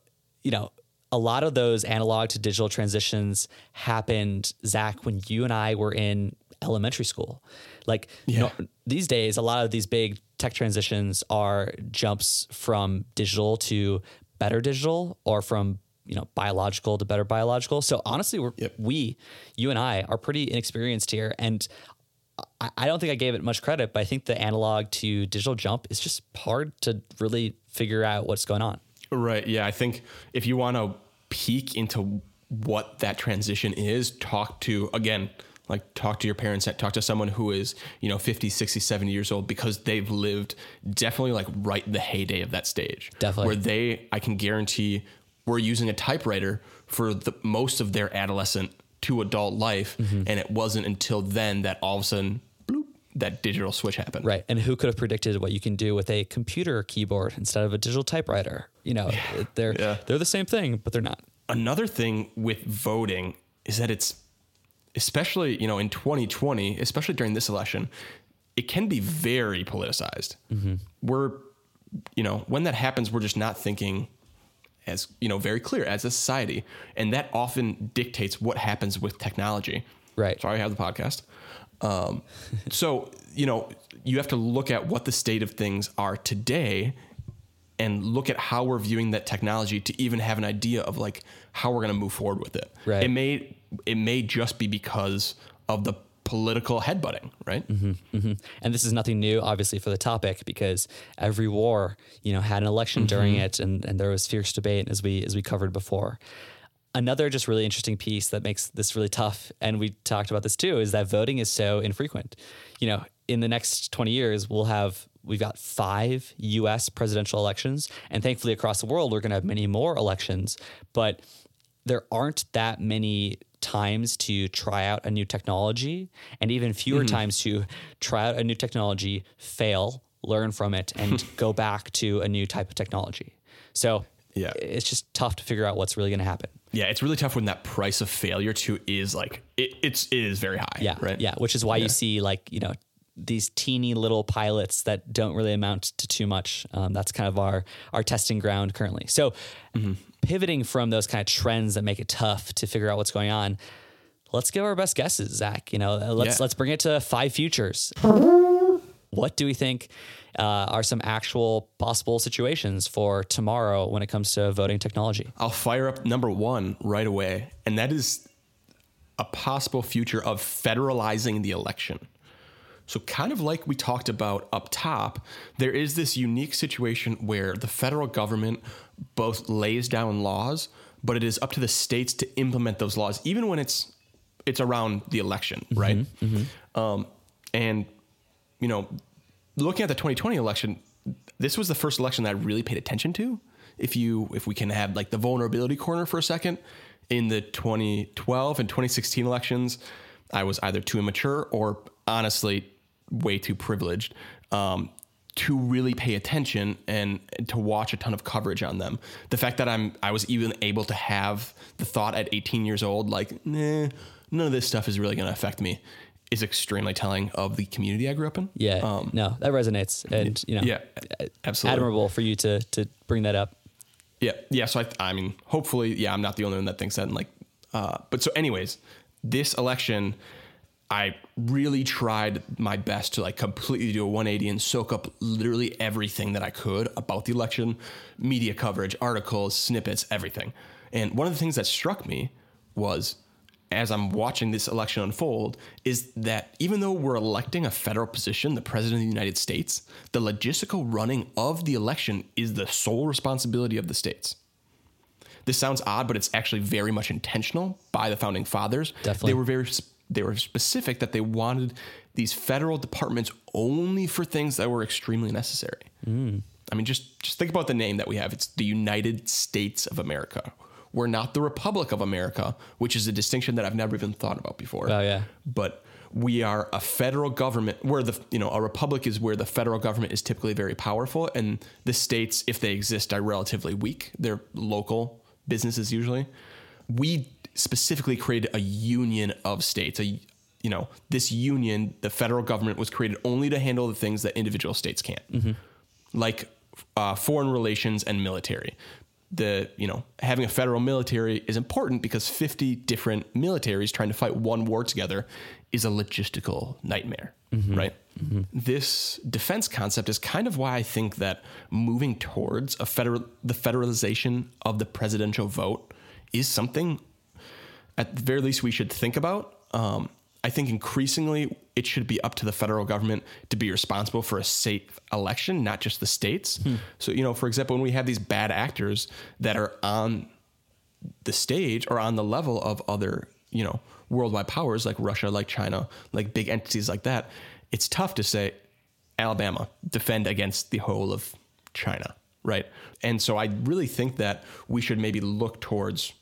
you know, a lot of those analog to digital transitions happened, Zach, when you and I were in elementary school. Like yeah. you know, these days, a lot of these big tech transitions are jumps from digital to better digital or from you know biological to better biological. So honestly, we're, yep. we, you and I, are pretty inexperienced here, and I, I don't think I gave it much credit. But I think the analog to digital jump is just hard to really figure out what's going on. Right. Yeah. I think if you want to peek into what that transition is, talk to, again, like talk to your parents, talk to someone who is, you know, 50, 60, 70 years old because they've lived definitely like right the heyday of that stage. Definitely. Where they, I can guarantee, were using a typewriter for the most of their adolescent to adult life. Mm-hmm. And it wasn't until then that all of a sudden that digital switch happened. Right. And who could have predicted what you can do with a computer keyboard instead of a digital typewriter? You know, yeah. they're yeah. they're the same thing, but they're not. Another thing with voting is that it's especially, you know, in 2020, especially during this election, it can be very politicized. Mm-hmm. We're you know, when that happens, we're just not thinking as, you know, very clear as a society, and that often dictates what happens with technology. Right. Sorry, I have the podcast. Um, so, you know, you have to look at what the state of things are today and look at how we're viewing that technology to even have an idea of like how we're going to move forward with it. Right. It may it may just be because of the political headbutting, right? Mm-hmm. And this is nothing new, obviously, for the topic because every war, you know, had an election during it, and, and there was fierce debate as we as we covered before. Another just really interesting piece that makes this really tough, and we talked about this too, is that voting is so infrequent. You know, in the next twenty years, we'll have we've got five U.S. presidential elections, and thankfully across the world, we're going to have many more elections, but there aren't that many times to try out a new technology and even fewer mm-hmm. times to try out a new technology, fail, learn from it, and go back to a new type of technology. So Yeah. it's just tough to figure out what's really going to happen. Yeah, it's really tough when that price of failure too is like it, it's it is very high. Yeah. Right. Yeah. Which is why you see like, you know, these teeny little pilots that don't really amount to too much. Um, that's kind of our our testing ground currently. So pivoting from those kind of trends that make it tough to figure out what's going on, let's give our best guesses, Zach. You know, let's Yeah. let's bring it to five futures. What do we think uh, are some actual possible situations for tomorrow when it comes to voting technology? I'll fire up number one right away, and that is a possible future of federalizing the election. So, kind of like we talked about up top, there is this unique situation where the federal government both lays down laws, but it is up to the states to implement those laws, even when it's it's around the election, right? Um, and you know, looking at the 2020 election, this was the first election that I really paid attention to. If you if we can have like the vulnerability corner for a second, in the 2012 and 2016 elections, I was either too immature or honestly way too privileged um, to really pay attention and, to watch a ton of coverage on them. The fact that I'm I was even able to have the thought at 18 years old, like, nah, none of this stuff is really going to affect me, is extremely telling of the community I grew up in. Yeah, no, that resonates, and you know, Um, yeah, absolutely. admirable for you to to bring that up. Yeah, yeah. So I, I mean, hopefully, yeah, I'm not the only one that thinks that. And like, uh, but so, anyways, this election, I really tried my best to like completely do a 180 and soak up literally everything that I could about the election, media coverage, articles, snippets, everything. And one of the things that struck me was as I'm watching this election unfold is that even though we're electing a federal position, the president of the United States, the logistical running of the election is the sole responsibility of the states. This sounds odd, but it's actually very much intentional by the founding fathers. Definitely. They were very they were specific that they wanted these federal departments only for things that were extremely necessary. Mm. I mean, just just think about the name that we have. It's the United States of America. We're not the Republic of America, which is a distinction that I've never even thought about before. Oh, yeah. But we are a federal government where the you know a republic is where the federal government is typically very powerful and the states if they exist are relatively weak they're local businesses usually we specifically created a union of states a you know this union the federal government was created only to handle the things that individual states can't like uh, foreign relations and military. The you know having a federal military is important because 50 different militaries trying to fight one war together is a logistical nightmare, right? This defense concept is kind of why I think that moving towards a federal the federalization of the presidential vote is something at the very least we should think about. Um, I think increasingly it should be up to the federal government to be responsible for a safe election, not just the states. Hmm. So, you know, for example, when we have these bad actors that are on the stage or on the level of other, you know, worldwide powers like Russia, like China, like big entities like that, it's tough to say, Alabama, defend against the whole of China, right? And so I really think that we should maybe look towards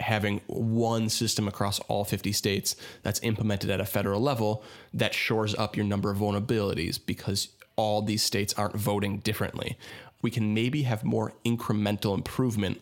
having one system across all 50 states that's implemented at a federal level that shores up your number of vulnerabilities because all these states aren't voting differently. We can maybe have more incremental improvement.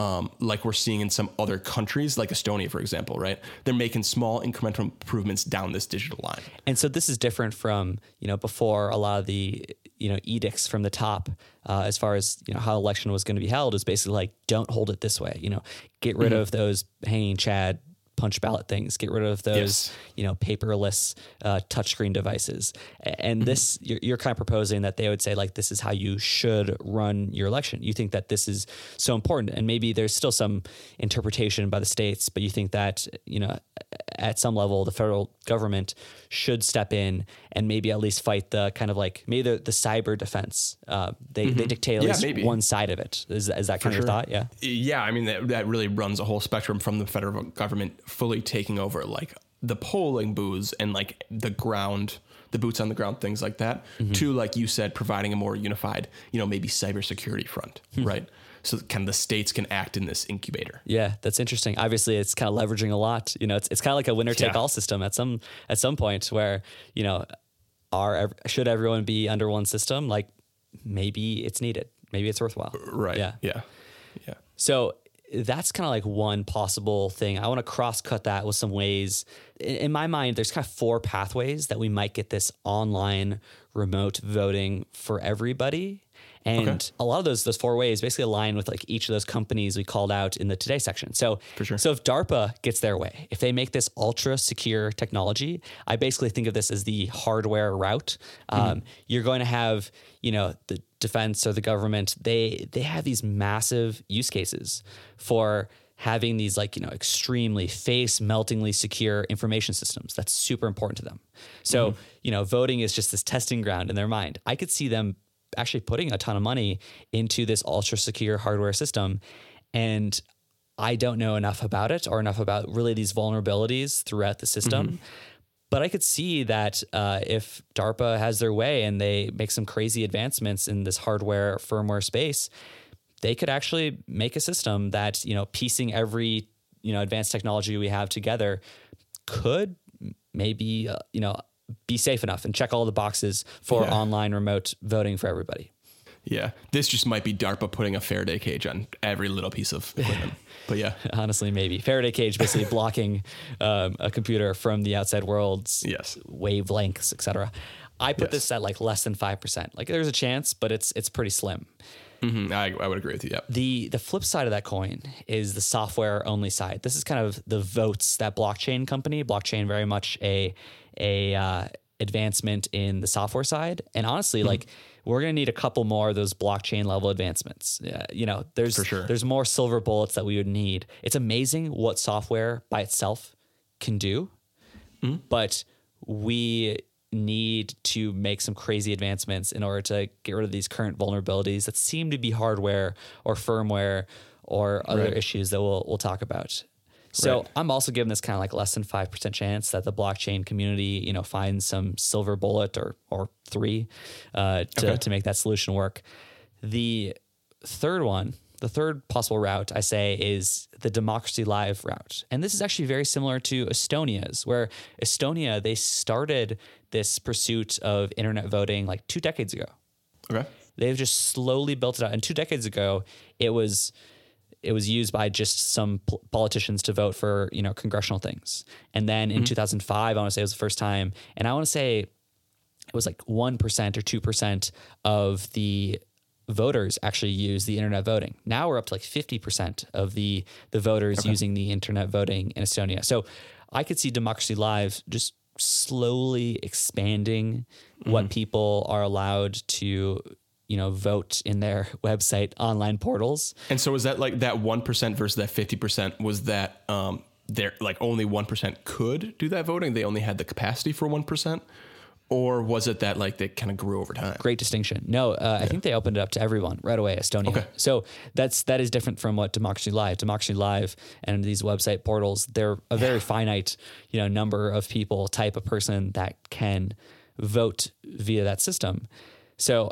Um, like we're seeing in some other countries, like Estonia, for example, right? They're making small incremental improvements down this digital line. And so this is different from you know before a lot of the you know edicts from the top uh, as far as you know how election was going to be held is basically like don't hold it this way. You know, get rid of those hanging chad punch ballot things, get rid of those, Yes. you know, paperless uh, touchscreen devices. And this, you're, you're kind of proposing that they would say, like, this is how you should run your election. You think that this is so important. And maybe there's still some interpretation by the states, but you think that, you know, at some level, the federal government should step in and maybe at least fight the kind of like maybe the, the cyber defense. Uh, they, they dictate at Mm-hmm. Yeah, least maybe. one side of it. Is, is that kind of your thought? Yeah. Yeah, I mean that that really runs a whole spectrum from the federal government fully taking over like the polling booths and like the ground, the boots on the ground things like that, Mm-hmm. to like you said, providing a more unified, you know, maybe cybersecurity front, Hmm. right? So kind of the states can act in this incubator. Yeah, that's interesting. Obviously, it's kind of leveraging a lot. You know, it's it's kind of like a winner take Yeah. all system at some at some point where you know, are should everyone be under one system? Like maybe it's needed. Maybe it's worthwhile. Right. Yeah. Yeah. Yeah. So that's kind of like one possible thing. I want to cross cut that with some ways. In, my mind, there's kind of four pathways that we might get this online remote voting for everybody. And Okay. a lot of those those four ways basically align with like each of those companies we called out in the today section. So For sure. so if DARPA gets their way, if they make this ultra secure technology, I basically think of this as the hardware route. Um, You're going to have, you know, the defense or the government. They they have these massive use cases for having these like you know extremely face meltingly secure information systems. That's super important to them. So mm-hmm. you know, voting is just this testing ground in their mind. I could see them actually putting a ton of money into this ultra secure hardware system and I don't know enough about it or enough about really these vulnerabilities throughout the system. Mm-hmm. But I could see that uh, if DARPA has their way and they make some crazy advancements in this hardware firmware space, they could actually make a system that you know piecing every you know advanced technology we have together could maybe uh, you know be safe enough and check all the boxes for Yeah. online remote voting for everybody. Yeah. This just might be DARPA putting a Faraday cage on every little piece of equipment. but yeah. honestly maybe faraday cage basically blocking um, a computer from the outside world's Yes. wavelengths etc i put Yes. this at like less than 5% like there's a chance but it's it's pretty slim Mhm, I, I would agree with you. Yeah. the the flip side of that coin is the software only side this is kind of the Voatz that blockchain company blockchain very much a a uh, advancement in the software side and honestly like we're going to need a couple more of those blockchain level advancements yeah, you know there's sure. there's more silver bullets that we would need it's amazing what software by itself can do hmm? but we need to make some crazy advancements in order to get rid of these current vulnerabilities that seem to be hardware or firmware or other Right. issues that we'll we'll talk about. So Right. I'm also giving this kind of like less than five percent chance that the blockchain community, you know, finds some silver bullet or or three uh, to Okay. to make that solution work. The third one, the third possible route I say is the Democracy Live route. And this is actually very similar to Estonia's, where Estonia, they started this pursuit of internet voting like two decades ago. Okay. They've just slowly built it out. And two decades ago, it was it was used by just some pol- politicians to vote for you know congressional things. And then in mm-hmm. 2005, I want to say it was the first time, and I want to say it was like one percent or two percent of the voters actually use the internet voting. Now we're up to like fifty percent of the the voters using the internet voting in Estonia. So I could see Democracy Live just slowly expanding what mm-hmm. people are allowed to you know vote in their website online portals. And so is that like that 1% versus that 50% was that um there like only 1% could do that voting? They only had the capacity for 1%? Or was it that like they kind of grew over time? Great distinction. No, uh, I think they opened it up to everyone right away. Estonia. Okay. So that's that is different from what Democracy Live. Democracy Live and these website portals, they're a very finite, you know, number of people, type of person that can vote via that system. So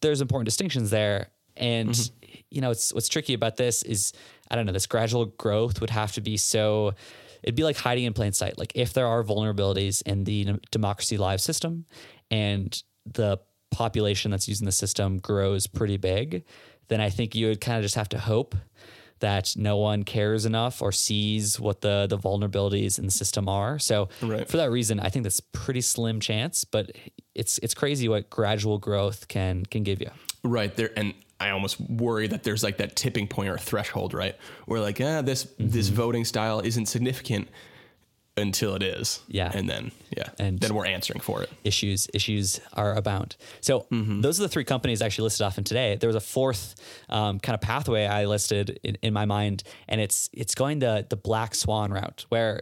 there's important distinctions there. And mm-hmm. you know, it's what's tricky about this is I don't know, this gradual growth would have to be so it'd be like hiding in plain sight. Like if there are vulnerabilities in the democracy live system and the population that's using the system grows pretty big, then I think you would kind of just have to hope that no one cares enough or sees what the the vulnerabilities in the system are. So Right. for that reason, I think that's pretty slim chance, but it's it's crazy what gradual growth can can give you. Right there, and I almost worry that there's like that tipping point or threshold, right? Where like, ah, this this voting style isn't significant until it is. Yeah. And then yeah. And- then we're answering for it. issues issues are abound. So those are the three companies actually listed off in today. There was a fourth um, kind of pathway I listed in, in my mind, and it's it's going the the black swan route, where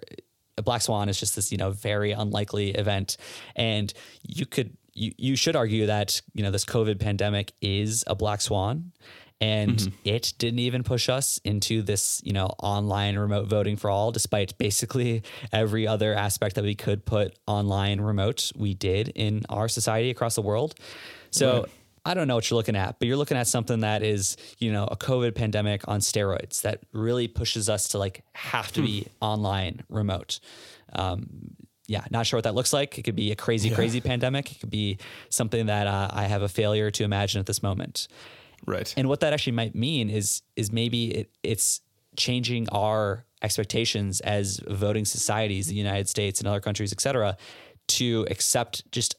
black swan is just this you know very unlikely event, and you could you you should argue that you know this COVID pandemic is a black swan. And mm-hmm. it didn't even push us into this, you know, online remote voting for all, despite basically every other aspect that we could put online remote, we did in our society across the world. So I don't know what you're looking at, but you're looking at something that is, you know, a COVID pandemic on steroids that really pushes us to like have to be online remote. Um, yeah, not sure what that looks like. It could be a crazy, crazy pandemic. It could be something that uh, I have a failure to imagine at this moment. Right. And what that actually might mean is is maybe it, it's changing our expectations as voting societies, the United States and other countries, et cetera, to accept just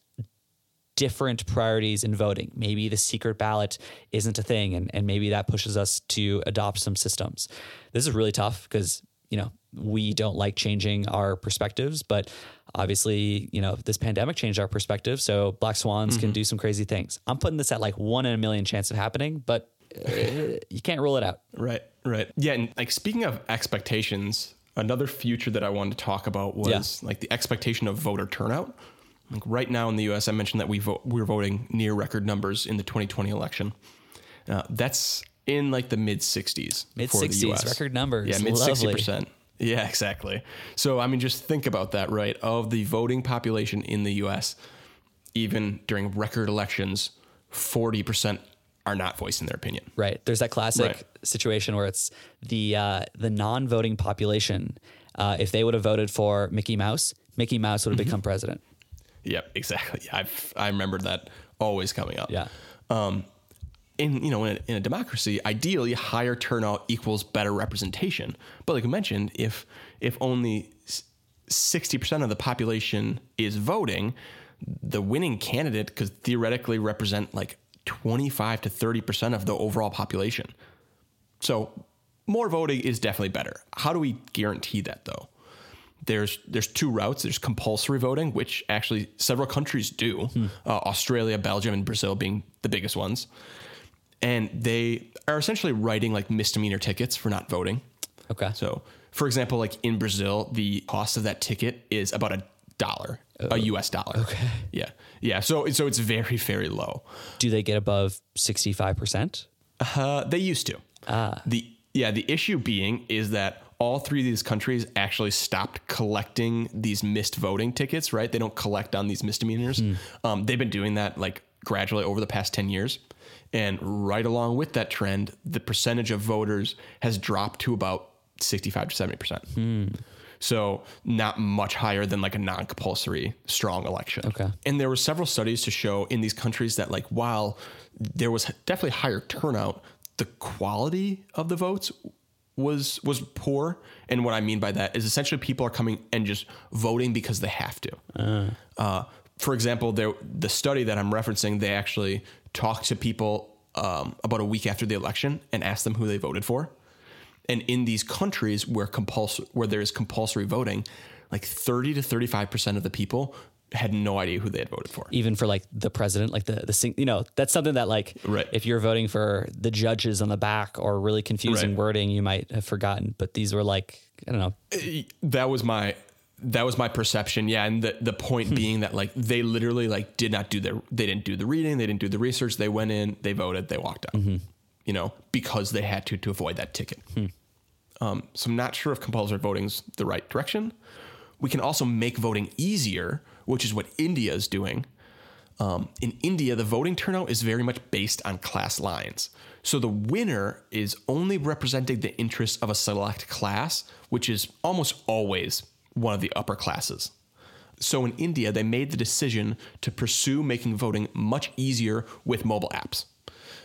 different priorities in voting. Maybe the secret ballot isn't a thing, and, and maybe that pushes us to adopt some systems. This is really tough because, you know, we don't like changing our perspectives, but obviously, you know, this pandemic changed our perspective. So black swans can do some crazy things. I'm putting this at like one in a million chance of happening, but uh, you can't rule it out. Right, right. Yeah, and like speaking of expectations, another future that I wanted to talk about was like the expectation of voter turnout. Like right now in the U.S., I mentioned that we vote, we're voting near record numbers in the 2020 election. Uh, that's in like the mid 60s. Mid for the 60s, US. record numbers. Yeah, mid 60 percent. Yeah, exactly. So I mean, just think about that, right? Of the voting population in the U.S., even during record elections, 40 percent are not voicing their opinion. Right. There's that classic Right. situation where it's the uh, the non-voting population. Uh, if they would have voted for Mickey Mouse, Mickey Mouse would have become president. Yep, exactly. I've I remember that always coming up. Yeah. Um, in you know in a, in a democracy, ideally higher turnout equals better representation. But like I mentioned, if if only sixty percent of the population is voting, the winning candidate could theoretically represent like twenty five to thirty percent of the overall population. So more voting is definitely better. How do we guarantee that though? There's there's two routes. There's compulsory voting, which actually several countries do. Uh, Australia, Belgium, and Brazil being the biggest ones. And they are essentially writing like misdemeanor tickets for not voting. Okay. So, for example, like in Brazil, the cost of that ticket is about a dollar, a US dollar. Okay. Yeah. Yeah. So so it's very very low. Do they get above 65%? Uh, they used to. Ah. The yeah, the issue being is that all three of these countries actually stopped collecting these missed voting tickets. Right? They don't collect on these misdemeanors. Um, they've been doing that like gradually over the past ten years, and right along with that trend, the percentage of voters has dropped to about sixty-five to seventy percent. So not much higher than like a non-compulsory strong election. Okay. And there were several studies to show in these countries that like while there was definitely higher turnout, the quality of the votes was was poor. And what I mean by that is essentially people are coming and just voting because they have to. Uh, for example, there the study that I'm referencing, they actually talked to people um, about a week after the election and asked them who they voted for. And in these countries where compulsory where there is compulsory voting, like 30 to 35 percent of the people had no idea who they had voted for. Even for like the president, like the, the sing, you know, that's something that like, Right. if you're voting for the judges on the back or really confusing Right. wording, you might have forgotten. But these were like, I don't know, eh, that was my that was my perception yeah and the, the point hmm. being that like they literally like did not do their they didn't do the reading they didn't do the research they went in they voted they walked out mm-hmm. you know because they had to to avoid that ticket hmm. um, so i'm not sure if compulsory voting's the right direction we can also make voting easier which is what india is doing um, in India, the voting turnout is very much based on class lines. So the winner is only representing the interests of a select class, which is almost always one of the upper classes. So in India, they made the decision to pursue making voting much easier with mobile apps.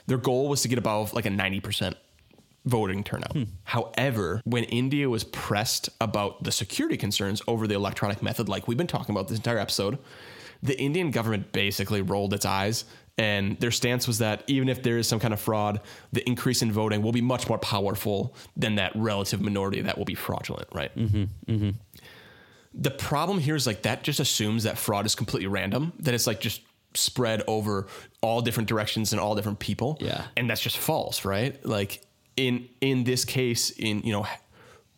Their goal was to get above like a 90% voting turnout. However, when India was pressed about the security concerns over the electronic method, like we've been talking about this entire episode, the Indian government basically rolled its eyes. And their stance was that even if there is some kind of fraud, the increase in voting will be much more powerful than that relative minority that will be fraudulent, right? Mm-hmm, mm-hmm. the problem here is like that just assumes that fraud is completely random, that it's like just spread over all different directions and all different people. Yeah. And that's just false, right? Like in in this case, in you know,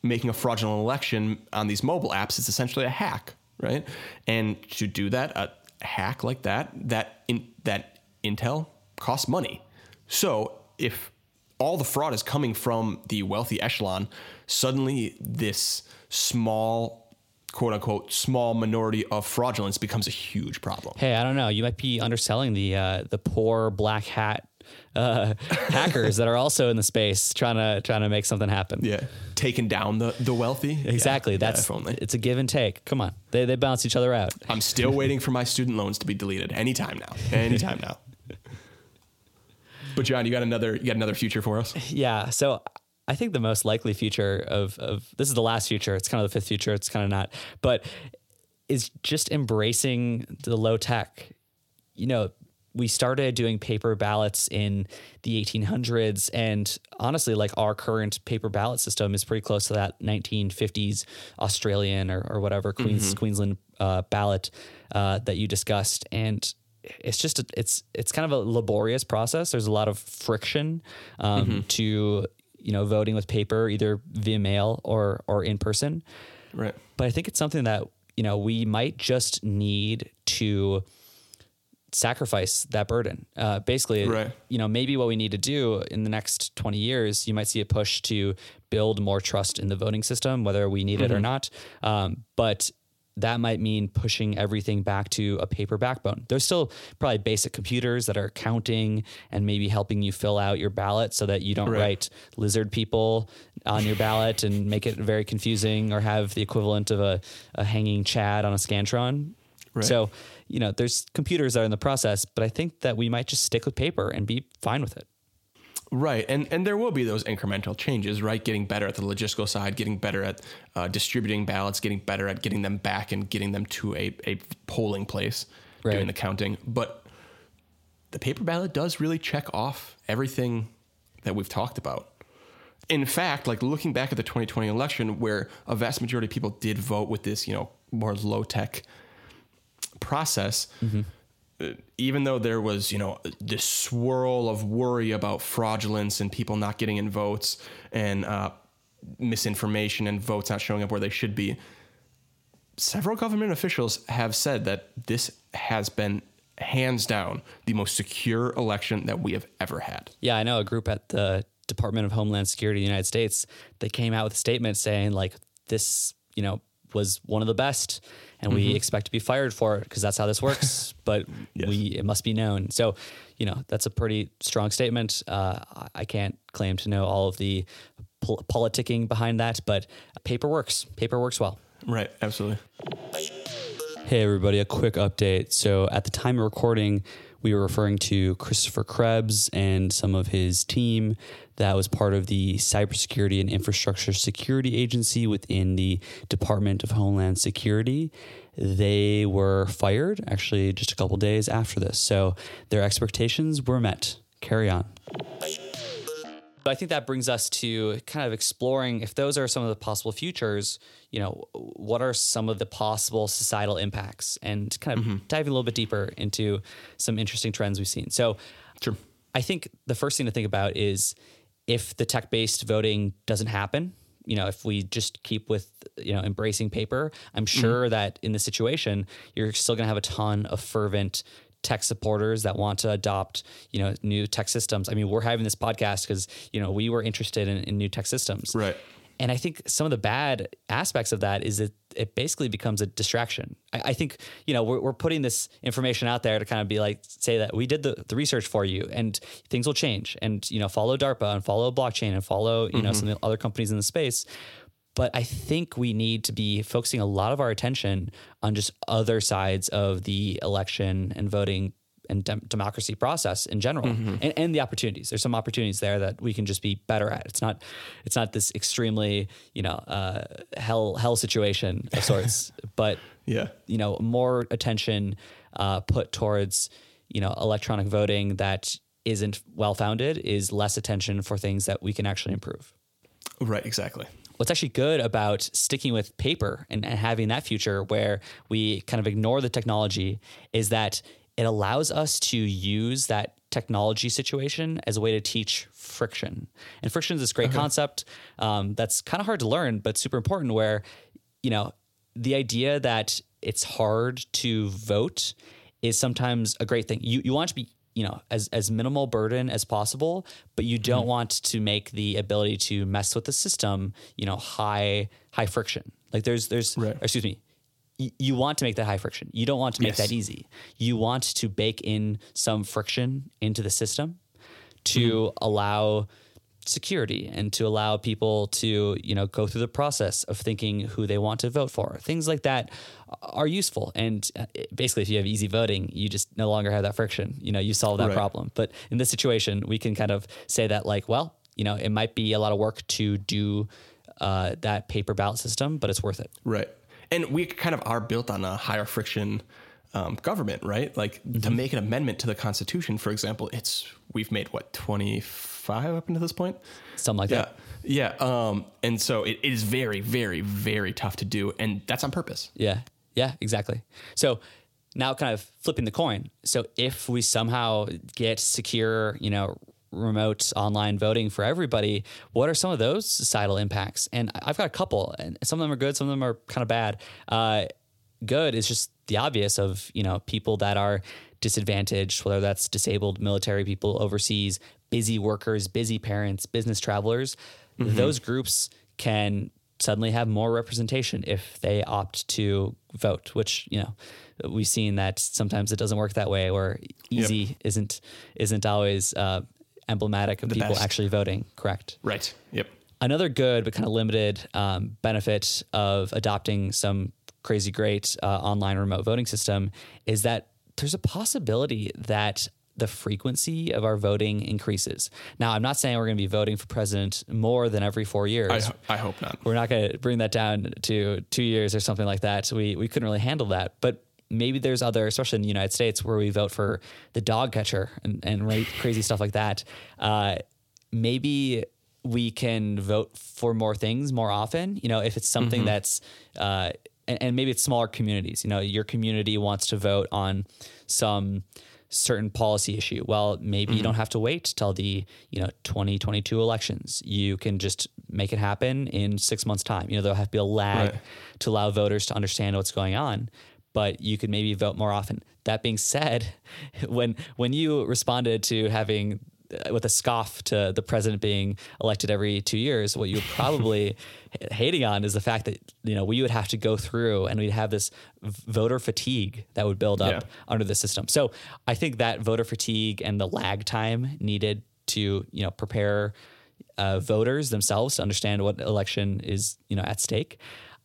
making a fraudulent election on these mobile apps, it's essentially a hack, right? And to do that, a hack like that, that in that intel costs money. So if all the fraud is coming from the wealthy echelon, suddenly this small quote unquote small minority of fraudulence becomes a huge problem. Hey, I don't know. You might be underselling the uh, the poor black hat uh, hackers that are also in the space trying to trying to make something happen. Yeah. Taking down the, the wealthy. Exactly. Yeah, That's only. it's a give and take. Come on, they they balance each other out. I'm still waiting for my student loans to be deleted anytime now. Anytime now. But John, you got another you got another future for us? Yeah. So I think the most likely future of of this is the last future. It's kind of the fifth future. It's kind of not, but is just embracing the low tech. You know, we started doing paper ballots in the 1800s, and honestly, like our current paper ballot system is pretty close to that 1950s Australian or, or whatever Queens Queensland uh, ballot uh, that you discussed, and it's just a, it's it's kind of a laborious process. There's a lot of friction um, to you know voting with paper, either via mail or or in person. Right. But I think it's something that you know we might just need to sacrifice that burden. Uh, basically, Right. you know, maybe what we need to do in the next 20 years, you might see a push to build more trust in the voting system, whether we need it or not. Um, but that might mean pushing everything back to a paper backbone. There's still probably basic computers that are counting and maybe helping you fill out your ballot so that you don't Right. write lizard people on your ballot and make it very confusing or have the equivalent of a, a hanging Chad on a Scantron. Right. So, you know, there's computers that are in the process, but I think that we might just stick with paper and be fine with it. Right, and and there will be those incremental changes, right? Getting better at the logistical side, getting better at uh, distributing ballots, getting better at getting them back and getting them to a, a polling place, Right. doing the counting. But the paper ballot does really check off everything that we've talked about. In fact, like looking back at the 2020 election, where a vast majority of people did vote with this, you know, more low tech process, uh, even though there was, you know, this swirl of worry about fraudulence and people not getting in votes and uh, misinformation and votes not showing up where they should be, several government officials have said that this has been hands down the most secure election that we have ever had. Yeah, I know a group at the Department of Homeland Security of the United States. They came out with a statement saying like this, you know, was one of the best, and we expect to be fired for it because that's how this works. but we it must be known. So, you know, that's a pretty strong statement. Uh, I- I can't claim to know all of the pol- politicking behind that, but paper works. Paper works well. Right, absolutely. Hey, everybody, a quick update. So, at the time of recording, we were referring to Christopher Krebs and some of his team that was part of the Cybersecurity and Infrastructure Security Agency within the Department of Homeland Security. They were fired actually just a couple days after this. So, their expectations were met. Carry on. I think that brings us to kind of exploring if those are some of the possible futures, you know, what are some of the possible societal impacts and kind of mm-hmm. diving a little bit deeper into some interesting trends we've seen. So, Sure. I think the first thing to think about is if the tech based voting doesn't happen, you know, if we just keep with, you know, embracing paper, I'm mm-hmm. sure that in this situation, you're still going to have a ton of fervent tech supporters that want to adopt, you know, new tech systems. I mean, we're having this podcast because, you know, we were interested in, in new tech systems. Right. And I think some of the bad aspects of that is that it basically becomes a distraction. I, I think, you know, we're, we're putting this information out there to kind of be like, say that we did the, the research for you and things will change and, you know, follow DARPA and follow blockchain and follow, you know, mm-hmm. some of the other companies in the space. But I think we need to be focusing a lot of our attention on just other sides of the election and voting and dem- democracy process in general and, and the opportunities there's some opportunities there that we can just be better at it's not it's not this extremely you know uh, hell hell situation of sorts but Yeah. you know more attention uh, put towards you know electronic voting that isn't well founded is less attention for things that we can actually improve. Right, exactly. What's actually good about sticking with paper and, and having that future where we kind of ignore the technology is that it allows us to use that technology situation as a way to teach friction. And friction is this great concept um, that's kind of hard to learn, but super important. Where you know the idea that it's hard to vote is sometimes a great thing. You you want to be you know as as minimal burden as possible, but you don't Mm-hmm. want to make the ability to mess with the system you know high high friction. Like there's there's Right. excuse me. Y- You want to make that high friction. You don't want to make Yes. that easy. You want to bake in some friction into the system to Mm-hmm. allow security and to allow people to you know go through the process of thinking who they want to vote for things like that are useful and uh, basically if you have easy voting you just no longer have that friction you know you solve that Right. problem but in this situation we can kind of say that like well you know it might be a lot of work to do uh, that paper ballot system but it's worth it Right. And we kind of are built on a higher friction um, government, right? Like to Mm-hmm. make an amendment to the Constitution, for example, it's we've made what twenty five up until this point. something like Yeah, that yeah. Um, and so it, it is very, very, very tough to do, and that's on purpose. Yeah. Yeah, exactly. So now kind of flipping the coin. So if we somehow get secure, you know, remote online voting for everybody, what are some of those societal impacts? And I've got a couple, and some of them are good, some of them are kind of bad. Uh, good is just the obvious of, you know, people that are disadvantaged, whether that's disabled military people overseas, busy workers, busy parents, business travelers. Those groups can suddenly have more representation if they opt to vote, which, you know, we've seen that sometimes it doesn't work that way or easy isn't isn't always uh, emblematic of people best. actually voting. Correct. Right. Yep. Another good but kind of limited um, benefit of adopting some crazy great uh, online remote voting system is that there's a possibility that the frequency of our voting increases. Now, I'm not saying we're going to be voting for president more than every four years. I, I hope not. We're not going to bring that down to two years or something like that. We we couldn't really handle that. But maybe there's other, especially in the United States, where we vote for the dog catcher and and ra- crazy stuff like that. Uh, maybe we can vote for more things more often. You know, if it's something that's uh, and, and maybe it's smaller communities. You know, your community wants to vote on some certain policy issue. Well, maybe you don't have to wait till the, you know, 2022 elections. You can just make it happen in 6 months time. You know, there'll have to be a lag Right. to allow voters to understand what's going on, but you could maybe vote more often. That being said, when when you responded to having uh, with a scoff to the president being elected every two years, what you're probably hating on is the fact that you know we would have to go through and we'd have this voter fatigue that would build up Yeah. under the system. So I think that voter fatigue and the lag time needed to you know prepare uh, voters themselves to understand what election is you know at stake.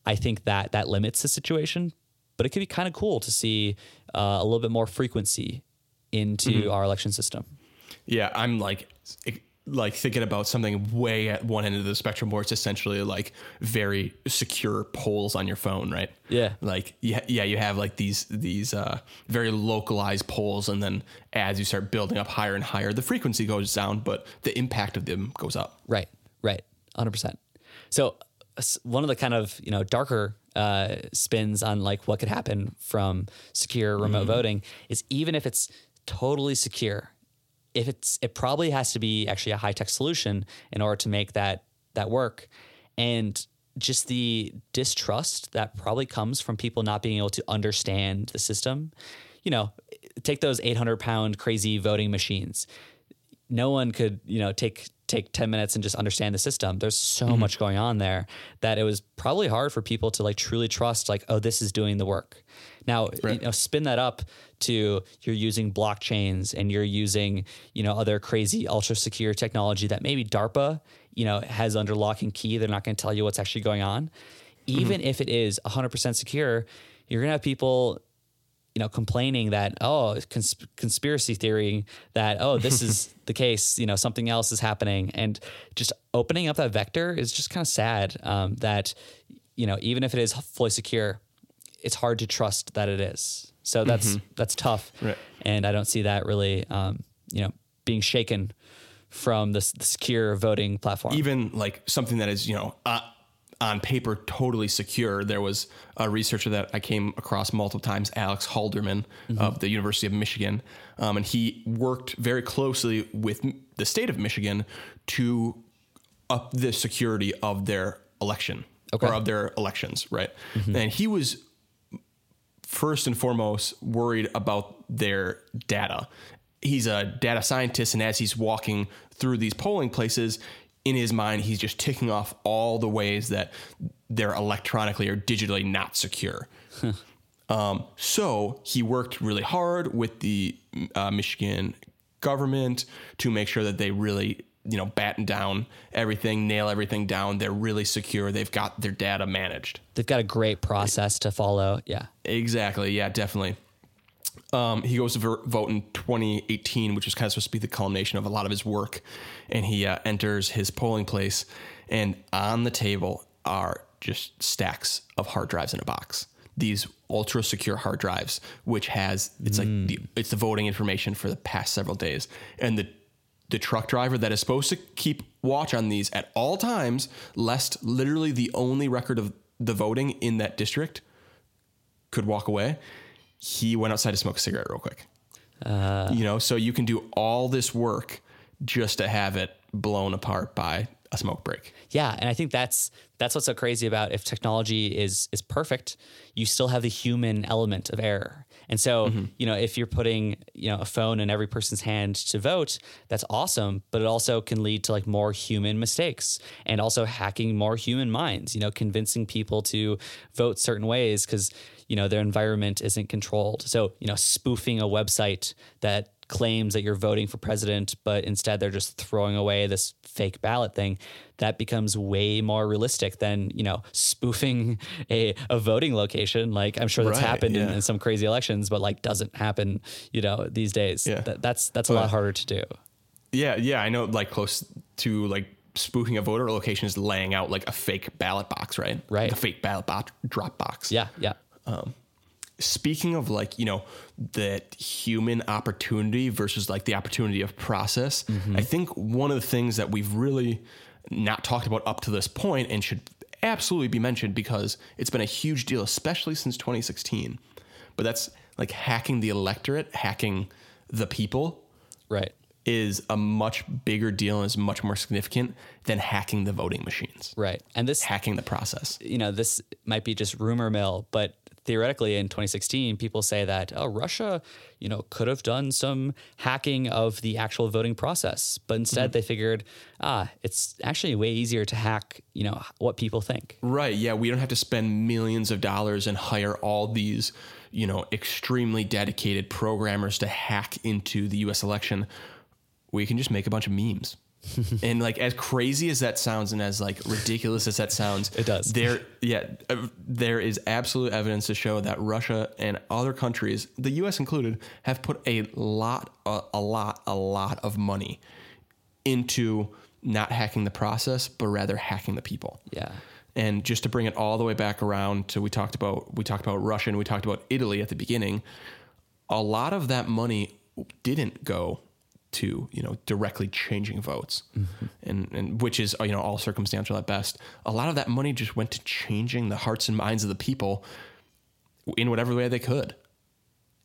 I think that that limits the situation, but it could be kind of cool to see uh, a little bit more frequency into our election system. Yeah, I'm like like thinking about something way at one end of the spectrum where it's essentially like very secure polls on your phone, right? Yeah. Like yeah, yeah, you have like these these uh, very localized polls, and then as you start building up higher and higher, the frequency goes down, but the impact of them goes up. Right, right, hundred percent. So one of the kind of you know darker uh, spins on like what could happen from secure remote voting is even if it's totally secure, if it's it probably has to be actually a high tech solution in order to make that that work, and just the distrust that probably comes from people not being able to understand the system. You know, take those 800 pound crazy voting machines no one could you know take take 10 minutes and just understand the system. There's so mm-hmm. much going on there that it was probably hard for people to like truly trust like oh this is doing the work. Now you know spin that up to you're using blockchains and you're using you know other crazy ultra secure technology that maybe darpa you know has under lock and key. They're not going to tell you what's actually going on. Mm-hmm. Even if it is 100% secure you're going to have people you know, complaining that oh, cons- conspiracy theory that oh, this is the case. You know, something else is happening, and just opening up that vector is just kind of sad. Um, that you know, even if it is fully secure, it's hard to trust that it is. So that's that's tough, Right. and I don't see that really, um, you know, being shaken from this the secure voting platform. even like something that is you know uh, on paper totally secure. There was a researcher that i came across multiple times alex halderman of the university of michigan. Um, and he worked very closely with the state of michigan to up the security of their election Okay. or of their elections right? And he was first and foremost worried about their data. He's a data scientist, and as he's walking through these polling places, in his mind, he's just ticking off all the ways that they're electronically or digitally not secure. um, so he worked really hard with the uh, Michigan government to make sure that they really, you know, batten down everything, nail everything down. They're really secure. They've got their data managed. They've got a great process to follow. Yeah. Exactly. Yeah, definitely. Um, he goes to vote in 2018, which is kind of supposed to be the culmination of a lot of his work. And he uh, enters his polling place, and on the table are just stacks of hard drives in a box. These ultra secure hard drives, which has it's like the, it's the voting information for the past several days, and the the truck driver that is supposed to keep watch on these at all times, lest literally the only record of the voting in that district could walk away, he went outside to smoke a cigarette real quick. Uh, you know, so you can do all this work just to have it blown apart by a smoke break. Yeah, and I think that's that's what's so crazy about if technology is is perfect, you still have the human element of error. And so, mm-hmm. you know, if you're putting, you know, a phone in every person's hand to vote, that's awesome, but it also can lead to like more human mistakes and also hacking more human minds, you know, convincing people to vote certain ways cuz you know, their environment isn't controlled. So, you know, spoofing a website that claims that you're voting for president, but instead they're just throwing away this fake ballot thing, that becomes way more realistic than, you know, spoofing a, a voting location. Like I'm sure that's Right, happened in, yeah. in some crazy elections, but like doesn't happen, you know, these days. Yeah. That, that's that's a lot harder to do. Yeah, yeah, I know like close to like spoofing a voter location is laying out like a fake ballot box, right? Right. A fake ballot box drop box. Yeah, yeah. Um, speaking of like you know that human opportunity versus like the opportunity of process mm-hmm. i think one of the things that we've really not talked about up to this point and should absolutely be mentioned because it's been a huge deal especially since 2016 but that's like hacking the electorate hacking the people Right. is a much bigger deal and is much more significant than hacking the voting machines Right. And this hacking the process you know, this might be just rumor mill, but theoretically in 2016, people say that, oh, Russia, you know, could have done some hacking of the actual voting process. But instead they figured, ah, it's actually way easier to hack, you know, what people think. Right. Yeah. We don't have to spend millions of dollars and hire all these, you know, extremely dedicated programmers to hack into the US election. We can just make a bunch of memes. and like as crazy as that sounds and as like ridiculous as that sounds It does. there yeah uh, there is absolute evidence to show that Russia and other countries the US included have put a lot a, a lot a lot of money into not hacking the process but rather hacking the people Yeah. and just to bring it all the way back around to we talked about we talked about Russia and we talked about Italy at the beginning. A lot of that money didn't go to you know directly changing votes, mm-hmm. and and which is you know all circumstantial at best. A lot of that money just went to changing the hearts and minds of the people in whatever way they could,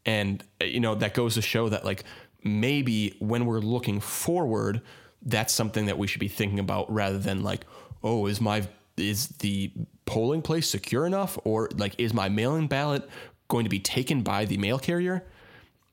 and you know that goes to show that like maybe when we're looking forward, that's something that we should be thinking about rather than like, oh, is my is the polling place secure enough, or like is my mail-in ballot going to be taken by the mail carrier?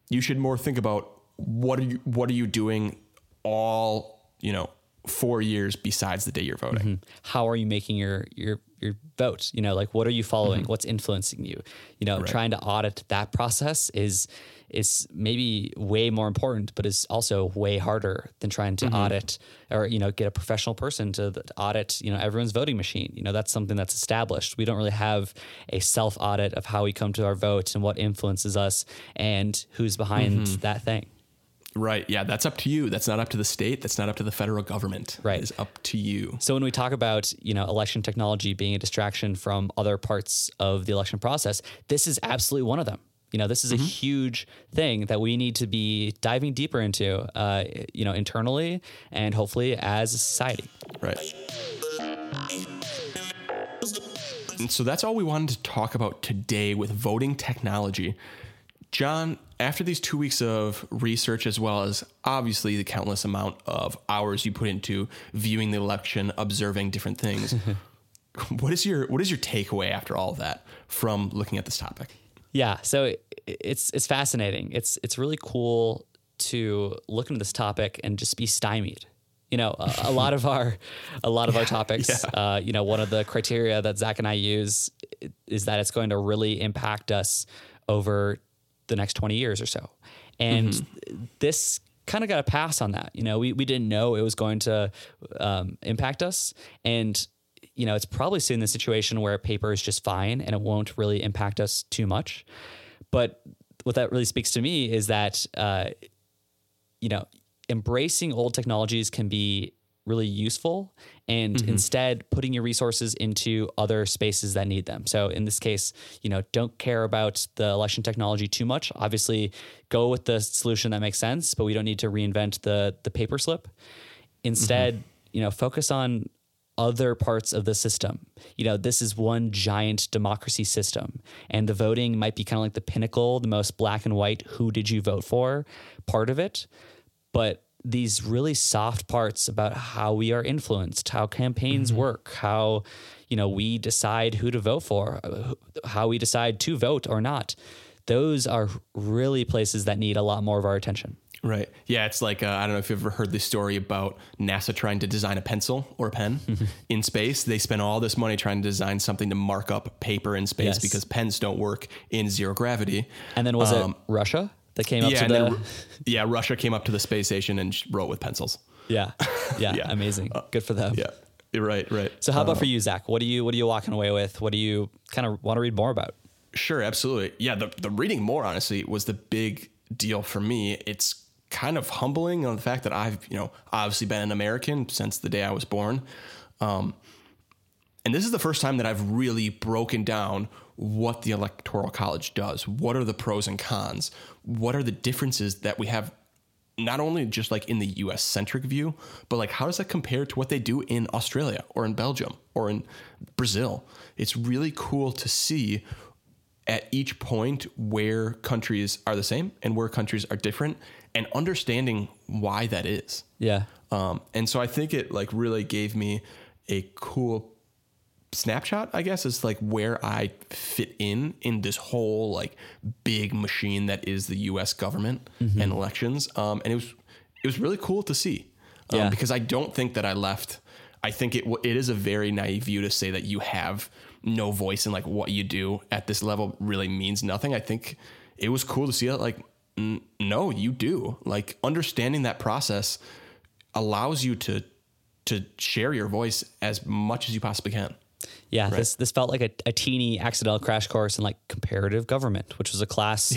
You should more think about what are you what are you doing all you know four years besides the day you're voting. Mm-hmm. how are you making your your your vote you know like what are you following? Mm-hmm. What's influencing you? You know trying to audit that process is is maybe way more important but is also way harder than trying to mm-hmm. audit or you know get a professional person to th- audit you know everyone's voting machine. You know that's something that's established. We don't really have a self audit of how we come to our votes and what influences us and who's behind that thing Right. Yeah, that's up to you. That's not up to the state. That's not up to the federal government. Right. It is up to you. So when we talk about, you know, election technology being a distraction from other parts of the election process, this is absolutely one of them. You know, this is a huge thing that we need to be diving deeper into, uh, you know, internally and hopefully as a society. Right. And so that's all we wanted to talk about today with voting technology. John, after these two weeks of research, as well as obviously the countless amount of hours you put into viewing the election, observing different things, what is your what is your takeaway after all of that from looking at this topic? Yeah, so it's it's fascinating. It's it's really cool to look into this topic and just be stymied. You know, a, a lot of our a lot of our topics. Uh, you know, one of the criteria that Zach and I use is that it's going to really impact us over the next twenty years or so, and this kind of got a pass on that. You know, we we didn't know it was going to um, impact us, and you know, it's probably seen the situation where paper is just fine and it won't really impact us too much. But what that really speaks to me is that, uh, you know, embracing old technologies can be really useful and mm-hmm. instead putting your resources into other spaces that need them. So in this case, you know, don't care about the election technology too much. Obviously, go with the solution that makes sense, but we don't need to reinvent the the paper slip. Instead, mm-hmm. you know, focus on other parts of the system. You know, this is one giant democracy system, and the voting might be kind of like the pinnacle, the most black and white, who did you vote for part of it. But these really soft parts about how we are influenced, how campaigns work, how, you know, we decide who to vote for, uh, how we decide to vote or not. Those are really places that need a lot more of our attention. Right. Yeah, it's like uh, I don't know if you've ever heard this story about NASA trying to design a pencil or a pen in space. They spent all this money trying to design something to mark up paper in space Yes. because pens don't work in zero gravity. And then was Um, it Russia that came up yeah, to the then, yeah, Russia came up to the space station and wrote with pencils. Yeah. Yeah. Yeah. Amazing. Good for them. Yeah, You're right, right. So how about for you, Zach? What do you what are you walking away with? What do you kind of want to read more about? Sure, absolutely. Yeah, the, the reading more honestly was the big deal for me. It's kind of humbling on the fact that I've, you know, obviously been an American since the day I was born. Um, and this is the first time that I've really broken down what the Electoral College does. What are the pros and cons? What are the differences that we have not only just like in the US centric view, but like how does that compare to what they do in Australia or in Belgium or in Brazil? It's really cool to see at each point where countries are the same and where countries are different and understanding why that is. Yeah. Um, and so I think it like really gave me a cool snapshot, I guess, is like where I fit in in this whole like big machine that is the U.S. government Mm-hmm. and elections. Um, and it was it was really cool to see um, Yeah. because I don't think that I left. I think it it is a very naive view to say that you have no voice in like what you do at this level really means nothing. I think it was cool to see it like n- no, you do. Like understanding that process allows you to to share your voice as much as you possibly can. Yeah, this this felt like a, a teeny accidental crash course in like comparative government, which was a class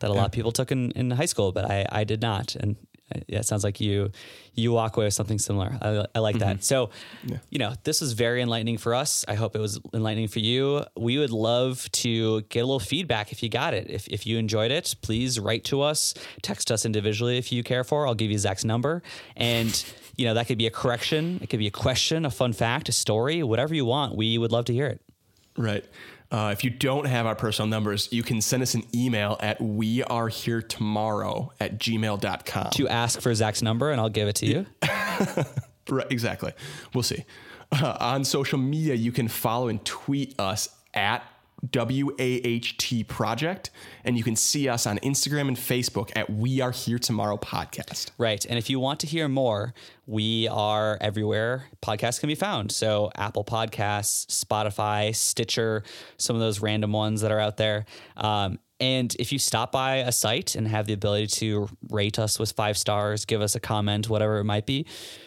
that a lot of people took in, in high school, but I, I did not. And yeah, it sounds like you you walk away with something similar. I, I like that. Mm-hmm. So, you know, this was very enlightening for us. I hope it was enlightening for you. We would love to get a little feedback if you got it. If, if you enjoyed it, please write to us, text us individually if you care for. I'll give you Zach's number. And, you know, that could be a correction, it could be a question, a fun fact, a story, whatever you want. We would love to hear it. Right. Uh, if you don't have our personal numbers, you can send us an email at weareheretomorrow at gmail.com. to ask for Zach's number and I'll give it to you. Right, exactly. We'll see. Uh, on social media, you can follow and tweet us at WAHT Project, and you can see us on Instagram and Facebook at We Are Here Tomorrow Podcast. Right. And if you want to hear more, we are everywhere podcasts can be found. So Apple Podcasts, Spotify, Stitcher, some of those random ones that are out there. Um, and if you stop by a site and have the ability to rate us with five stars, give us a comment, whatever it might be,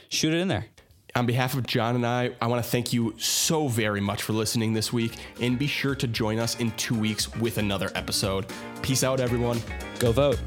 shoot it in there. On behalf of John and I, I want to thank you so very much for listening this week, and be sure to join us in two weeks with another episode. Peace out, everyone. Go vote.